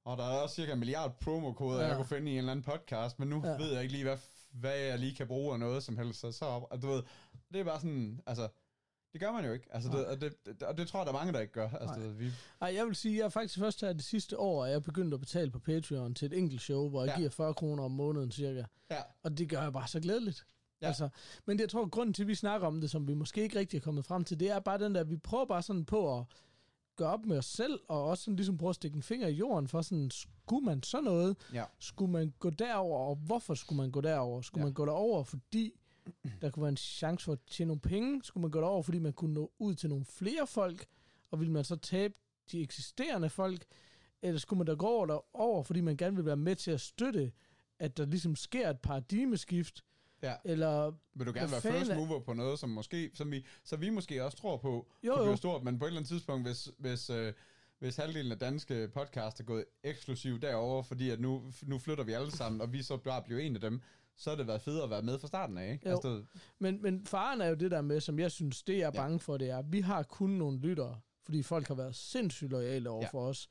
og der er også cirka en milliard promokoder, Ja. jeg kunne finde i en eller anden podcast, men nu Ja. ved jeg ikke lige, hvad, hvad jeg lige kan bruge af noget som helst. Så, så op, og du ved, det er bare sådan, altså, det gør man jo ikke. Altså, det, og, det, det, og det tror jeg, der er mange, der ikke gør. Altså, Nej. ved, vi, Ej, jeg vil sige, jeg er faktisk først her det sidste år, at jeg er begyndt at betale på Patreon til et enkelt show, hvor jeg ja. Giver 40 kroner om måneden cirka. ja, Og det gør jeg bare så glædeligt. Ja. Altså, men det, jeg tror, grunden til, at vi snakker om det, som vi måske ikke rigtig er kommet frem til, det er bare den der, vi prøver bare sådan på at gøre op med os selv, og også sådan ligesom prøve at stikke en finger i jorden for sådan, skulle man så noget? ja. Skulle man gå derover, og hvorfor skulle man gå derover? Skulle. Ja. man gå derover, fordi der kunne være en chance for at tjene nogle penge? Skulle man gå derover, fordi man kunne nå ud til nogle flere folk? Og ville man så tabe de eksisterende folk? Eller skulle man da gå over derover, fordi man gerne vil være med til at støtte, at der ligesom sker et paradigmeskift? Ja. Eller, Vil du gerne være first er- mover på noget, som måske, som vi, så vi måske også tror på, Jo, jo. blive stort, men på et eller andet tidspunkt, hvis, hvis, øh, hvis halvdelen af danske podcast er gået eksklusivt derover, fordi at nu, nu flytter vi alle sammen, og vi så bare bliver en af dem, så har det været fedt at være med fra starten af, ikke? Jo. Altså, men, men faren er jo det der med, som jeg synes, det jeg er bange for, det er, at vi har kun nogle lyttere, fordi folk har været sindssygt lojale over ja. Ja. for os.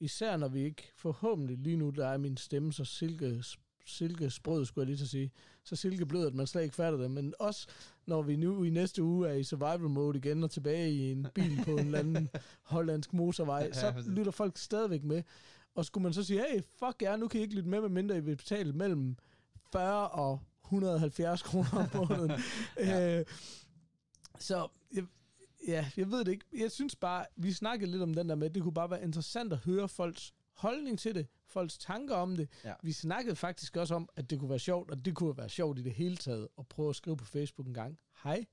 Især når vi ikke, forhåbentlig lige nu, der er min stemme så silke, silke sprød, skulle jeg lige til at sige, så silkeblød, at man slet ikke fatter det, men også når vi nu i næste uge er i survival mode igen og tilbage i en bil på en eller anden <laughs> hollandsk motorvej, Ja, så lytter folk stadigvæk med. Og skulle man så sige, hey, fuck jer, nu kan I ikke lytte med, medmindre I vil betale mellem 40 og 170 kroner om <laughs> måneden. Ja. øh, så jeg, ja, jeg ved det ikke. Jeg synes bare, vi snakkede lidt om den der med, det kunne bare være interessant at høre folks holdning til det, folks tanker om det. Ja. Vi snakkede faktisk også om, at det kunne være sjovt, og det kunne være sjovt i det hele taget, at prøve at skrive på Facebook en gang. Hej,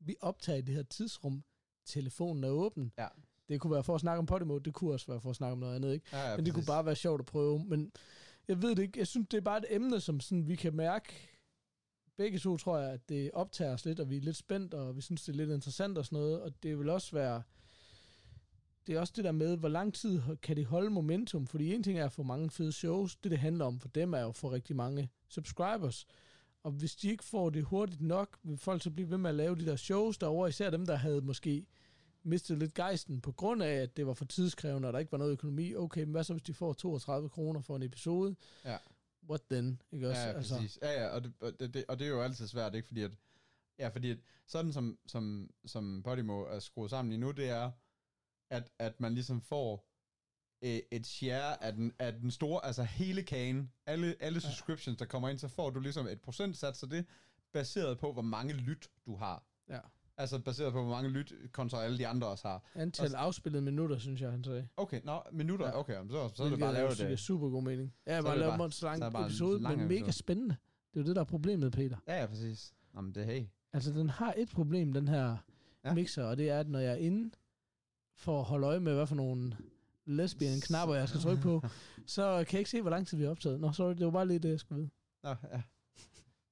vi optager i det her tidsrum. Telefonen er åben. Ja. Det kunne være for at snakke om Podimo, det kunne også være for at snakke om noget andet, ikke? ja, ja, Men det kunne præcis. bare være sjovt at prøve. Men jeg ved det ikke. Jeg synes, det er bare et emne, som sådan, vi kan mærke. Begge to tror jeg, at det optager os lidt, og vi er lidt spændt, og vi synes, det er lidt interessant og sådan noget. Og det vil også være... Det er også det der med, hvor lang tid kan det holde momentum? Fordi en ting er at få mange fede shows. Det, det handler om for dem, er jo for rigtig mange subscribers. Og hvis de ikke får det hurtigt nok, vil folk så blive ved med at lave de der shows derovre. Især dem, der havde måske mistet lidt gejsten på grund af, at det var for tidskrævende, og der ikke var noget økonomi. Okay, men hvad så, hvis de får 32 kroner for en episode? Ja. What then? Ikke også? Ja, ja, præcis. Ja, ja, og det, og, det, det, og det er jo altid svært, ikke? Fordi at, ja, fordi at, sådan som, som, som Podimo er skruet sammen lige nu, det er, at, at man ligesom får øh, et share af den, af den store, altså hele kagen, alle, alle subscriptions, der kommer ind, så får du ligesom et procentsats af det, baseret på, hvor mange lyt du har. Ja. Altså baseret på, hvor mange lyt kontra alle de andre også har. Antal afspillede minutter, synes jeg, han sagde. Okay, nå, minutter, Ja. okay, jamen, så, så er det bare lavet giver det. super god mening. Ja, er bare det lave bare- en er lang det episode, lang men mega spændende. Det er jo det, der er problemet, Peter. Ja, ja, præcis. Nå, men det er hey. Altså, den har et problem, den her Ja. mixer, og det er, at når jeg er inde for at holde øje med, hvad for nogle lesbian knapper, jeg skal trykke på, <laughs> så kan jeg ikke se, hvor lang tid vi har optaget. Nå, sorry, det var bare lige det, jeg skulle vide. Nå, ja. <laughs>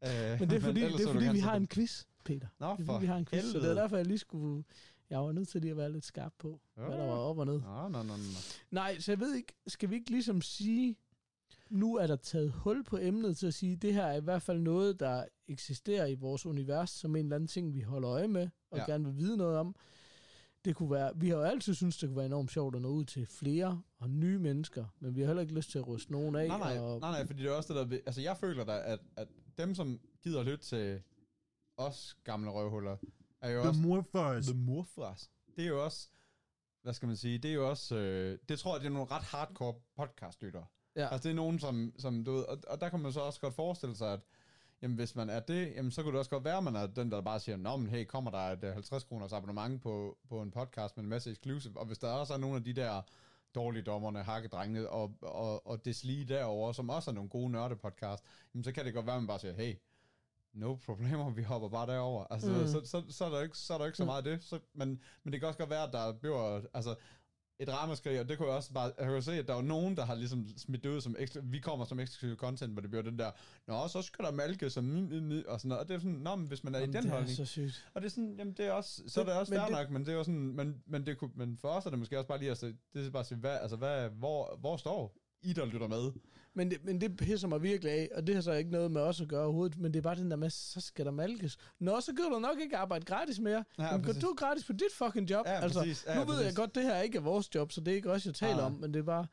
Øh, Men det er <laughs> fordi, det er fordi vi har en quiz, Peter. Nå, for vi har en quiz, så det er helvede. derfor, jeg lige skulle... Jeg var nødt til lige at være lidt skarp på, hvad der var op og ned. Nå, nå, nå, nå. Nej, så jeg ved ikke, skal vi ikke ligesom sige, nu er der taget hul på emnet til at sige, det her er i hvert fald noget, der eksisterer i vores univers, som en eller anden ting, vi holder øje med, og Ja. ja. gerne vil vide noget om. Det kunne være, vi har jo altid syntes, det kunne være enormt sjovt at nå ud til flere og nye mennesker, men vi har heller ikke lyst til at ryste nogen af. Nej, nej, og, nej, nej, fordi det er også det der, altså jeg føler da, at, at dem, som gider lytte til os gamle røvhuller, er jo The også Morphars. The Morfras. Det er jo også, hvad skal man sige, det er jo også, øh, det tror jeg, det er nogle ret hardcore podcastlyttere. Ja. Altså det er nogen, som, som du ved, og, og der kan man så også godt forestille sig, at jamen, hvis man er det, jamen, så kunne det også godt være, at man er den, der bare siger, Nå, men hey, kommer der et øh, 50 kroners abonnement på, på en podcast med en masse exclusive, og hvis der også er nogle af de der dårlige dommerne, hakkedrengene og, og, og det lige derover, som også er nogle gode nørdepodcast, jamen, så kan det godt være, at man bare siger, hey, no problemer, vi hopper bare derover. Altså, mm. Så, så, så, er der ikke, så er der ikke så Mm. meget af det. Så, men, men det kan også godt være, at der bliver, altså, et ramaskrig, og det kunne jeg også bare, jeg jo se, at der er jo nogen, der har ligesom smidt det ud som ekstra, vi kommer som eksklusiv content, hvor det bliver den der, nå, så skal der malke som og sådan noget, og det er sådan, nå, men hvis man er Jamen, i den det er holdning, så sygt. og det er sådan, jamen det er også, så er Det- det også fair det- nok, men det er jo sådan, men, men, det kunne, men for os er det måske også bare lige at se, det er bare at sige, hvad, altså hvad, hvor, hvor står I, der lytter med? Men det, men det pisser mig virkelig af, og det har så ikke noget med os at gøre overhovedet, men det er bare den der med, så skal der malkes. Nå, så gider du nok ikke arbejde gratis mere. Ja, Ja, men går præcis. du gratis på dit fucking job? Ja, altså, præcis. Ja, nu ved præcis. jeg godt, det her ikke er vores job, så det er ikke også, jeg taler Nej. om, men det er bare...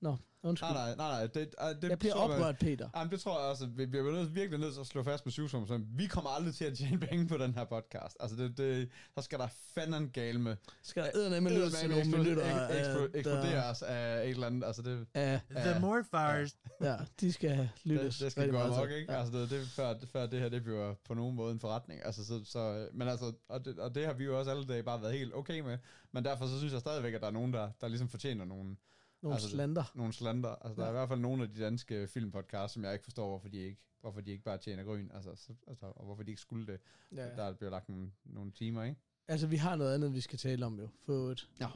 Nå, undskyld. Nej, nej, nej, nej, det, det jeg bliver tror oprørt, Peter. Jamen, det tror jeg også, vi bliver nødt, virkelig nødt til at slå fast med syvsom, så vi kommer aldrig til at tjene penge på den her podcast. Altså, det, det, så skal der fanden gale med. Skal der eddermame løs til nogle minutter? Eksplo- eksploderes af et eller andet. Altså, det, Ja, The Morphars. ja, de skal det, lyttes. det skal rigtig gå til. ikke? Altså, det, det, før, før det her, det bliver på nogen måde en forretning. Altså, så, så, men altså, og det, og det har vi jo også alle dage bare været helt okay med. Men derfor så synes jeg stadigvæk, at der er nogen, der, der ligesom fortjener nogle, Nogle altså, slander. nogle slander. Altså, der er i hvert fald nogle af de danske filmpodcasts, som jeg ikke forstår, hvorfor de ikke, hvorfor de ikke bare tjener grøn. Altså, så, altså, og hvorfor de ikke skulle det. Ja. Ja. Der bliver lagt nogle, nogle timer, ikke? Altså, vi har noget andet, vi skal tale om jo. For et. Ja.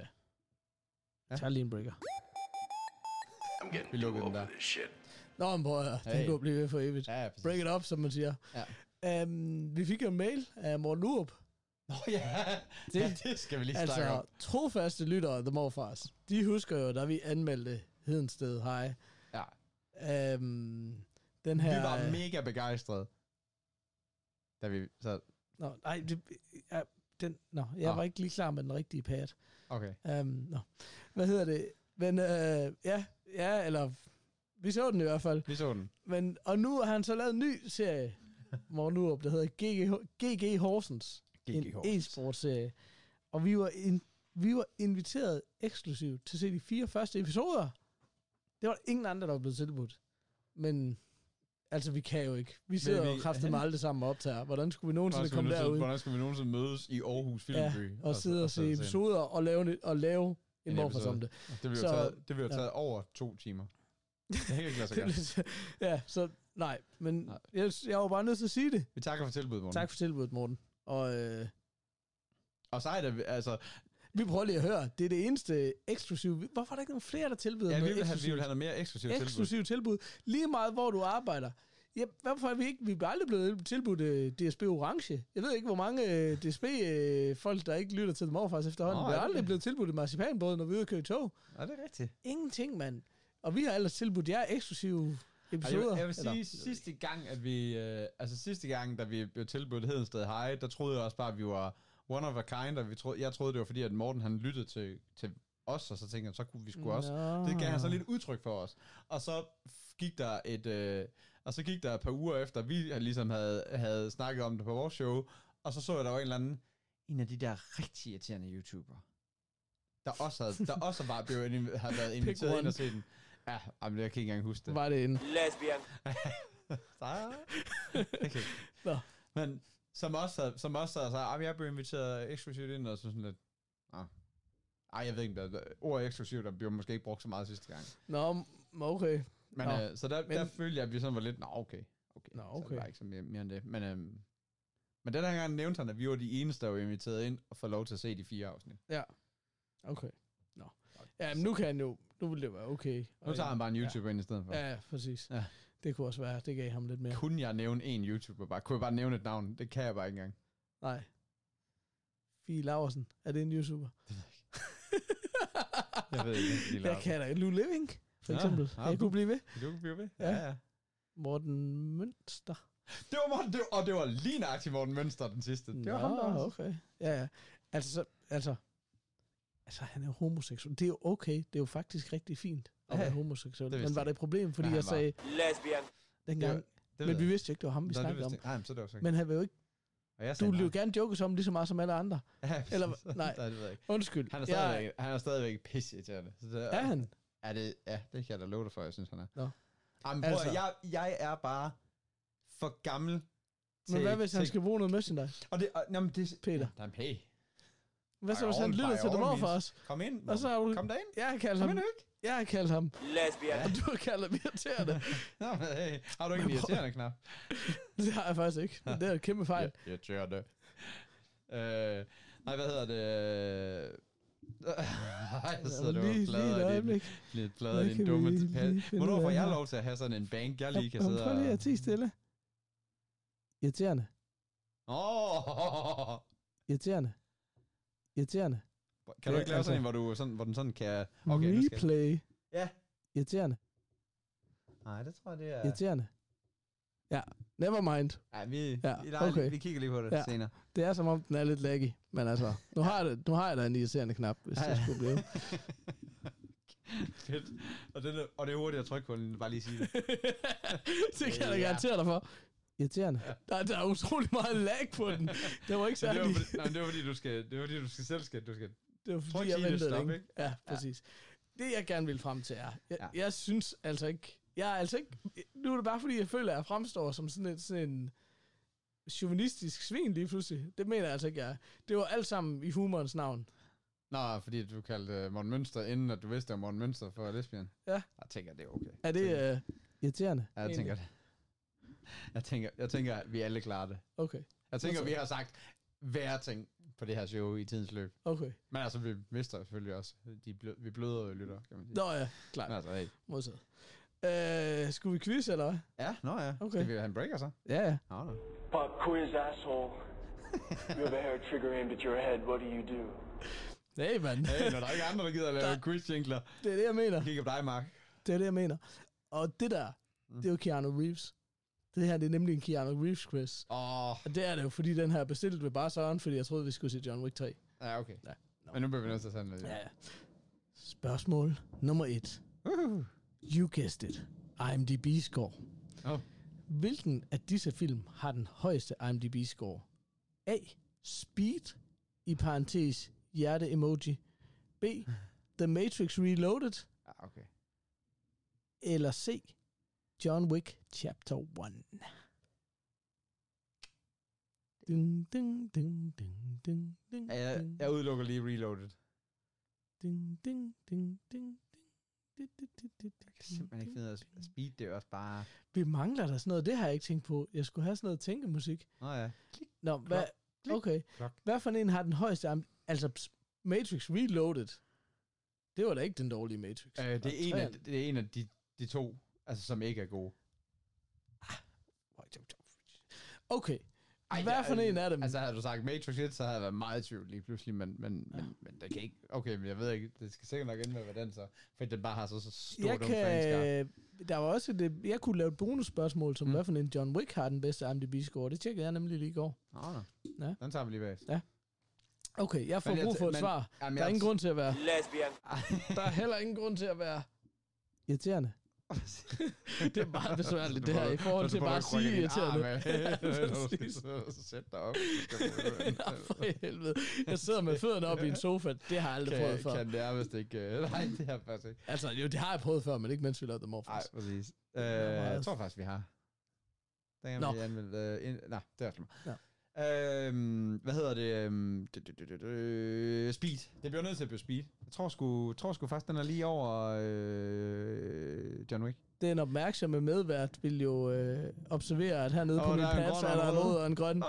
Øh, Ja. Tag lige en breaker. I'm getting Vi old den for der. shit. Nå, men prøv at. Den Hey. kunne blive ved for evigt. Ja, præcis. Break it up, som man siger. Ja. Um, vi fik jo en mail af Morten Urup. Nå ja, det, ja, det skal vi lige snakke Altså, om. trofaste lyttere af The Morfars, de husker jo, da vi anmeldte Hedensted Hej. Ja. Um, den her... Vi var mega begejstrede. Da vi så, Nå, nej, det, ja, den, nå, jeg Ah. var ikke lige klar med den rigtige pad. okay. Um, nå. Hvad hedder det? Men øh, ja, ja, eller vi så den i hvert fald. Vi så den. Men, og nu har han så lavet en ny serie, Morten Urup, der hedder GG, GG Horsens. En GG e-sportserie. Og vi var, in, vi var inviteret eksklusivt til at se de fire første episoder. Det var ingen andre, der var blevet tilbudt. Men altså, vi kan jo ikke. Vi sidder jo kraftigt med alle sammen og optager. Hvordan skulle vi nogensinde komme derud? hvordan skal vi nogensinde mødes i Aarhus Filmby? og sidde og se en- episoder og lave, og lave en En episode. om det. Det vil jo Så- tage, det vil jo ja. tage over to timer. Det kan ikke lade sig <laughs> gøre. Ja, så nej. Men Nej. jeg, jeg var bare nødt til at sige det. Vi takker for tilbuddet, Morten. Tak for tilbuddet, Morten. Og øh, Og så er det, altså, vi prøver lige at høre. Det er det eneste eksklusive. Hvorfor er der ikke nogen flere, der tilbyder ja, vi noget vil, have, vi eksklusivt? vil have noget mere eksklusivt tilbud. eksklusiv tilbud. Lige meget, hvor du arbejder. Ja, hvorfor er vi ikke? Vi er aldrig blevet tilbudt uh, DSB Orange. Jeg ved ikke, hvor mange uh, DSB-folk, der ikke lytter til dem overfars efterhånden. Nå, vi er er det aldrig det? blevet tilbudt en marcipanbåd, når vi er ude og køre i tog. Er det rigtigt? Ingenting, mand. Og vi har ellers tilbudt jer eksklusive Jeg, episoder. vil- jeg vil sige, Eller- sidste gang, at vi, øh, altså sidste gang, da vi blev tilbudt Hedensted High, der troede jeg også bare, at vi var one of a kind, og vi troede, jeg troede, det var fordi, at Morten han lyttede til, til os, og så tænkte jeg, så kunne vi sgu også. Nå. Det gav han så lidt udtryk for os. Og så gik der et, øh, og så gik der et par uger efter, vi ligesom havde, havde snakket om det på vores show, og så så jeg, der var en eller anden, en af de der rigtig irriterende YouTubere. der også havde, der også var blevet, havde været <laughs> inviteret ind og set den. Ja, jamen, jeg kan ikke engang huske det. Var det en... Lesbian. <laughs> Nej. okay. Nå. Men som også havde, som også havde sagt, at jeg blev inviteret eksklusivt ind, og så sådan lidt, ah. Ej, jeg ved ikke, hvad ordet eksklusivt, der blev måske ikke brugt så meget sidste gang. Nå, okay. Men, Nå, øh, så der, men- der følte jeg, at vi sådan var lidt, nå, okay. okay. Nå, Så okay. det var ikke så mere, mere end det. Men, øhm, men den her gang nævnte han, at vi var de eneste, der var inviteret ind og få lov til at se de fire afsnit. Okay. Nå. Ja, men nu kan han jo... Nu vil det være okay. Nu tager han bare en YouTuber ind i stedet for. Ja, ja præcis. Ja. Det kunne også være, det gav ham lidt mere. Kunne jeg nævne en YouTuber bare? Kunne jeg bare nævne et navn? Det kan jeg bare ikke engang. Nej. Fie Laversen. Er det en YouTuber? Jeg ved ikke, om de Jeg kan da. Lou Living, for Ja, eksempel. ja, jeg du- kunne blive ved. Du kan blive ved. Ja. Ja, ja. Morten Mønster. Det var Morten, det var, og det var lige nøjagtigt Morten Mønster, den sidste. Det var ham, der Nå, også. okay. Ja, ja. Altså, så, altså, altså, han er homoseksuel. Det er jo okay. Det er jo faktisk rigtig fint at Ja, være homoseksuel. det Men var jeg det et problem, fordi Ja, jeg han sagde Lesbian. dengang... Det men ved vi jeg. vidste jo ikke, det var ham, vi Nå, det snakkede om. jeg. Nej, men så det også ikke. Men han vil jo ikke... Og jeg Du sagde vil jo nej. gerne jokes om, ligesom mig som alle andre. Ja, Eller- <laughs> præcis. nej. det ved jeg ikke. Undskyld. Han er Jeg- stadigvæk, han er stadigvæk pisse det. Så det Er han? Er det, ja, det kan jeg da love dig for, jeg synes, han er. Nå. Jamen, prøv, Altså. altså. jeg, jeg er bare for gammel til... Men hvad hvis han til- skal bruge noget merchandise? Og det, og, jamen, det, Peter. Der er en pæ. Hvad så, hvis han lytter til det over for os? Kom ind. Og så har du... Kom derind. Jeg har kaldt Kom ham... ind. Jeg har kaldt ham... Lesbian. Og du har kaldt ham irriterende. Nå, men hey, har du ikke en irriterende knap? <laughs> det har jeg faktisk ikke. Men det er et kæmpe fejl. <laughs> Ja, irriterende. Øh, nej, hvad hedder det? <laughs> Ej, så sidder du og lige, lige et plader din, øjeblik. lidt plader din dumme vi til lige finde Hvornår får jeg lov til at have sådan en bank, jeg lige kan sidde Prøv lige og... at tige stille. Irriterende. Åh! Irriterende. Irriterende. Kan du ikke lave sådan altså- en, hvor, du sådan, hvor den sådan kan... Okay, skal Replay. Ja. Irriterende. Nej, det tror jeg, det er... Irriterende. Ja, never mind. Ja, vi, Ja, vi, leger, okay. vi kigger lige på det Ja. senere. Det er som om, den er lidt laggy. Men altså, nu har jeg, det, nu har jeg da en irriterende knap, hvis det skulle blive. <laughs> Fedt. Og det, er- og det er hurtigt at trykke på den, bare lige sige det. <laughs> det kan jeg da Ja. garantere dig for. Irriterende. Der, der er utrolig meget lag på den. Det var ikke Men det, var, særlig... fordi, nej, det var fordi, du skal, det var fordi, du skal selv skal, du skal Det var fordi, Tryk jeg ventede stop, længe. ikke? Ja, præcis. Det, jeg gerne vil frem til, er... Jeg, Ja. jeg synes altså ikke... Jeg er altså ikke... Nu er det bare fordi, jeg føler, at jeg fremstår som sådan, et, sådan en chauvinistisk svin lige pludselig. Det mener jeg altså ikke, jeg er. Det var alt sammen i humorens navn. Nå, fordi du kaldte uh, Morten Mønster, inden at du vidste, at Morten Mønster for lesbian. Ja. Jeg tænker, det er okay. Er det uh, irriterende? Ja, jeg tænker det. <laughs> Jeg tænker, jeg tænker, at vi alle klarer det. Okay, Jeg tænker, Hvorfor? vi har sagt hver ting på det her show i tidens løb. okay. Men altså, vi mister selvfølgelig også. De blø, vi bløder jo lytter, kan man sige. Nå ja, klart. Men altså, hey. Modsat. Uh, skulle vi quiz, eller hvad? Ja, nå ja. Okay. Skal vi have en breaker så? Ja, ja. Nå, nå. Pop quiz, asshole. <laughs> you have a hair trigger aimed at your head. What do you do? Hey, mand. Hey, når der er ikke andre, der gider at lave <laughs> quiz-jinkler. Det er det, jeg mener. Kigger på dig, Mark. Det er det, jeg mener. Og det der, det er jo Keanu Reeves. Det her, det er nemlig en Keanu Reeves quiz. Oh, Og det er det jo, fordi den her er bestilt ved bare Søren, fordi jeg troede, vi skulle se John Wick 3. ja, okay. Ja, nå. Men nu bliver vi nødt til at tage den. Ja, ja. Spørgsmål nummer et. Uh. You guessed it. IMDb-score. Oh. Hvilken af disse film har den højeste IMDb-score? A. Speed, i parentes hjerte-emoji. B. The Matrix Reloaded. Ja, okay. Eller C. John Wick Chapter 1. Ding, ding, ding, ding, ding, ding, Ja, jeg, jeg udelukker lige Reloaded. ding, ding, ding, ding, ding. Jeg kan simpelthen ikke finde ud af at speed, det er også bare... Vi mangler der sådan noget, det har jeg ikke tænkt på. Jeg skulle have sådan noget tænkemusik. Nå ja. Nå, hvad, okay. Hvad for en har den højeste? Altså, Matrix Reloaded. Det var da ikke den dårlige Matrix. Øh, det, er en af, det er en af de, de to, altså, som ikke er gode. Okay. Ej, Hvad det for en af dem? Altså, havde du sagt Matrix 1, så havde jeg været meget i tvivl lige pludselig, men, men, ja. men, men det kan ikke... Okay, men jeg ved ikke, det skal sikkert nok ende med at være den så, fordi den bare har så, så stor jeg kan, der var også det, jeg kunne lave et bonusspørgsmål, som Mm. hvad for en John Wick har den bedste IMDb-score. Det tjekkede jeg nemlig lige i går. Nå, nå. Ja. Den tager vi lige bag. Okay, jeg får Men jeg brug for et men- svar. Jamen, Der er jeg- ingen grund til at være... Lesbian. Der er heller ingen grund til at være <laughs> irriterende. Det er meget <laughs> besværligt, det her, i forhold til bare at sige irriterende. <laughs> <laughs> Ja. Sæt dig op. Ja, for helvede. Jeg sidder med fødderne op i en sofa. Det har jeg aldrig prøvet kan, før. kan nærmest ikke... øh, Nej, det har jeg faktisk ikke. Altså, jo, det har jeg prøvet før, men ikke mens vi lavede The Nej, Morphers. præcis. Øh, jeg tror faktisk, vi har. Den Nå. kan vi anmelde... Øh, ind, nej, det er også. Øhm, hvad hedder det? Øhm? Speed. Det bliver nødt til at blive Speed. Jeg tror sgu, tror sgu faktisk, den er lige over øh, John Wick. Den opmærksomme medvært vil jo øh, observere, at hernede Åh, på min der er er der en en rød. og en grøn. God,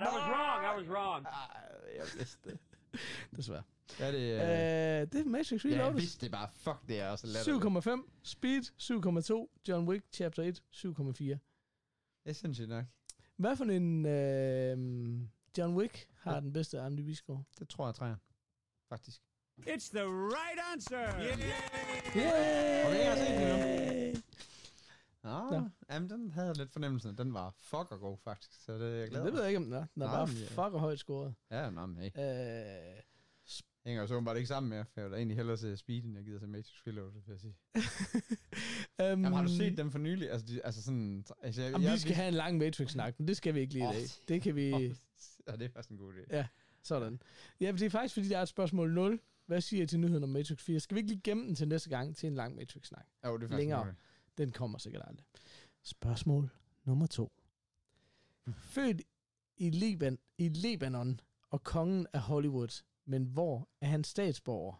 I was wrong. I was wrong. Ej, jeg vidste det. <laughs> Desværre. Er det? Øh, Øh, det er Matrix ja, jeg Reloaded. vidste det bare. Fuck, det er også latterligt. 7,5. Speed 7,2. John Wick Chapter 1 7,4. Det er sindssygt nok. Hvad for en øh, John Wick har Ja. den bedste IMDb-score? Det tror jeg træer. Faktisk. It's the right answer. Yeah. Yeah! Og vi har set. Nå. Ah, jamen, den havde jeg lidt fornemmelsen. Den var fucker god, faktisk. Så det, jeg glæder Det ved jeg ikke, om den er. Den er Nej, bare ja. fucker højt scoret. Ja, nå, men hey. Øh, Hænger jo så åbenbart ikke sammen mere, for jeg vil da egentlig hellere se Speed, end jeg gider se Matrix Reloaded, vil jeg sige. um, <laughs> Jamen, har du set dem for nylig? Altså, de, altså sådan... Altså, jeg, Jamen, vi skal have en lang Matrix-snak, men det skal vi ikke lige i dag. Det kan vi... Ja, det er faktisk en god idé. Ja. Sådan. Ja, det er faktisk, fordi der er et spørgsmål 0. Hvad siger I til nyheden om Matrix 4? Skal vi ikke lige gemme den til næste gang til en lang Matrix-snak? Jo, det er faktisk Længere. Den kommer sikkert aldrig. Spørgsmål nummer 2. Født i, Liban, i Libanon og kongen af Hollywood, men hvor er han statsborger?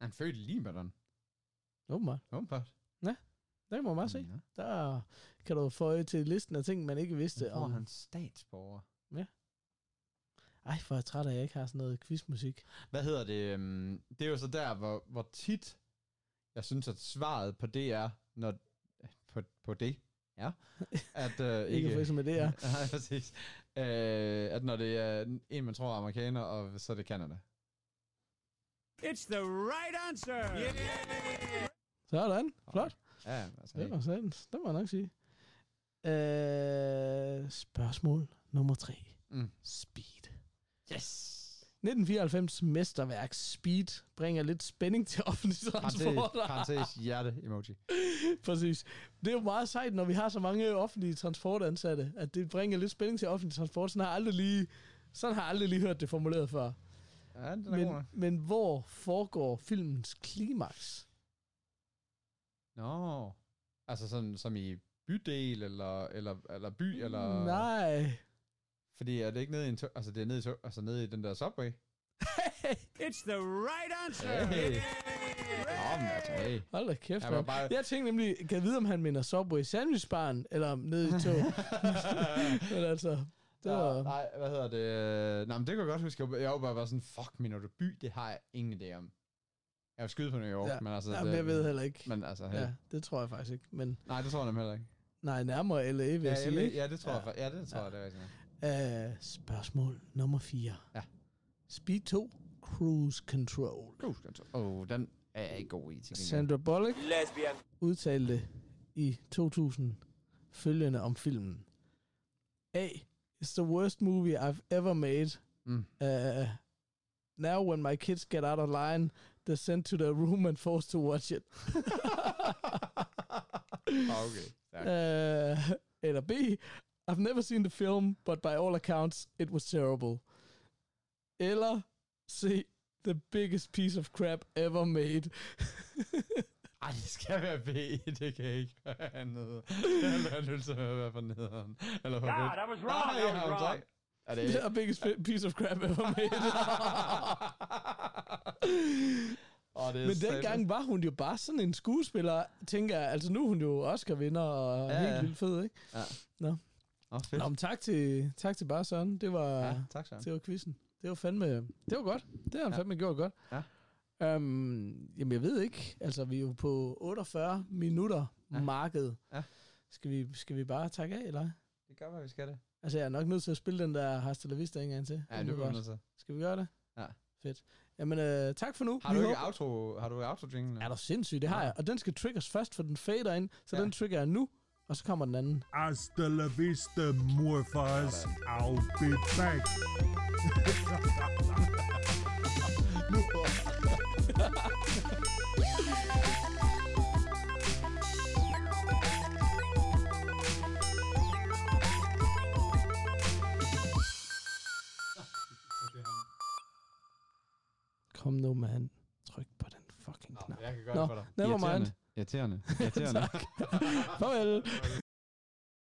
Er han født i Libanon? Åbenbart. Åbenbart. Der kan man bare se. Ja. Der kan du få til listen af ting, man ikke vidste Hvor er om. han statsborger? Ej, for jeg er træt af, at jeg ikke har sådan noget quizmusik. Hvad hedder det? øhm, Det er jo så der, hvor, hvor tit, jeg synes, at svaret på det er, når, på, på det, ja, at øh, <laughs> Ikke for eksempel det er. Nej, præcis. Øh, at når det er en, man tror er amerikaner, og så er det Canada. It's the right answer. Yeah. Sådan. Flot. Ja, altså, Det var sådan. Det må jeg nok sige. Øh, spørgsmål nummer 3. Mm. Speed. Yes! 1994 mesterværk Speed bringer lidt spænding til offentlig transport. <laughs> parentes hjerte emoji. Præcis. Det er jo meget sejt, når vi har så mange offentlige transportansatte, at det bringer lidt spænding til offentlig transport. Sådan har jeg aldrig lige, sådan har jeg aldrig lige hørt det formuleret før. Ja, den er god. Men, nok. men hvor foregår filmens klimaks? Nå. Altså sådan som i bydel, eller, eller, eller by, eller... Nej. Fordi er det ikke nede i en tog, altså det er nede i, tog, altså nede i den der subway? <laughs> It's the right answer. Hey. Yeah. Nå, men altså, hey. Hold da kæft, Jeg var bare- Jeg tænkte nemlig, kan jeg vide, om han mener Subway sandwichbaren, eller om nede i tog. <laughs> <laughs> men altså, det Ja, var... nej, hvad hedder det? Øh, Nej, men det kan jeg godt huske. Jeg var bare var sådan, fuck, du by? Det har jeg ingen idé om. Jeg vil skyde på New York, Ja, men altså... Jamen, det, jeg ved heller ikke. Men altså, hey. Ja, det tror jeg faktisk ikke. Men Nej, det tror jeg nemlig heller ikke. nej, nærmere LA, vil jeg Ja, sige. LA, ikke? ja, det tror Ja. jeg. Ja, det tror jeg, det er rigtigt. Uh, spørgsmål nummer 4. Ja. Speed 2, Cruise Control. Cruise control. Åh, oh, den er jeg ikke god i til gengæld. Sandra Bullock Lesbian. udtalte i 2000 følgende om filmen. A. It's the worst movie I've ever made. Mm. Uh, now when my kids get out of line, they're sent to their room and forced to watch it. <laughs> okay. Tak. Uh, eller B. I've never seen the film, but by all accounts, it was terrible. Eller C. The biggest piece of crap ever made. <laughs> Ej, det skal være B. Det kan ikke være andet. Jeg er nødt til at være for nederen. Eller for God. I was wrong. Nej, I was har wrong. Er det The biggest pi- piece of crap ever made. <laughs> oh, det er Men dengang var hun jo bare sådan en skuespiller, tænker jeg. Altså nu er hun jo Oscar-vinder og Ja, helt ja. vildt fed, ikke? Ja. Nå. Åh, fedt. Nå, men tak til, tak til bare Søren. Det var, Ja, tak så. det var quizzen. Det var fandme, det var godt. Det har han Ja. fandme gjort godt. Ja. Um, jamen, jeg ved ikke. Altså, vi er jo på 48 minutter Ja. markedet. Ja. Skal vi, skal vi bare takke af, eller? Det gør, hvad vi skal det. Altså, jeg er nok nødt til at spille den der Hasta La Vista en gang til. Ja, det er vi nødt til. Skal vi gøre det? Ja. Fedt. Jamen, øh, tak for nu. Har Vi du ikke håber- outro, har du outro jingle? Er du sindssygt? Det har Ja. jeg. Og den skal triggers først, for den fader ind. Så Ja. den trigger jeg nu, og så kommer den anden. Hasta la vista, morfars. I'll be back. nu. Kom nu, mand. Tryk på den fucking knap. Jeg kan gøre Nå, det for dig. Never mind. Irriterende. Irriterende. <laughs> Farvel.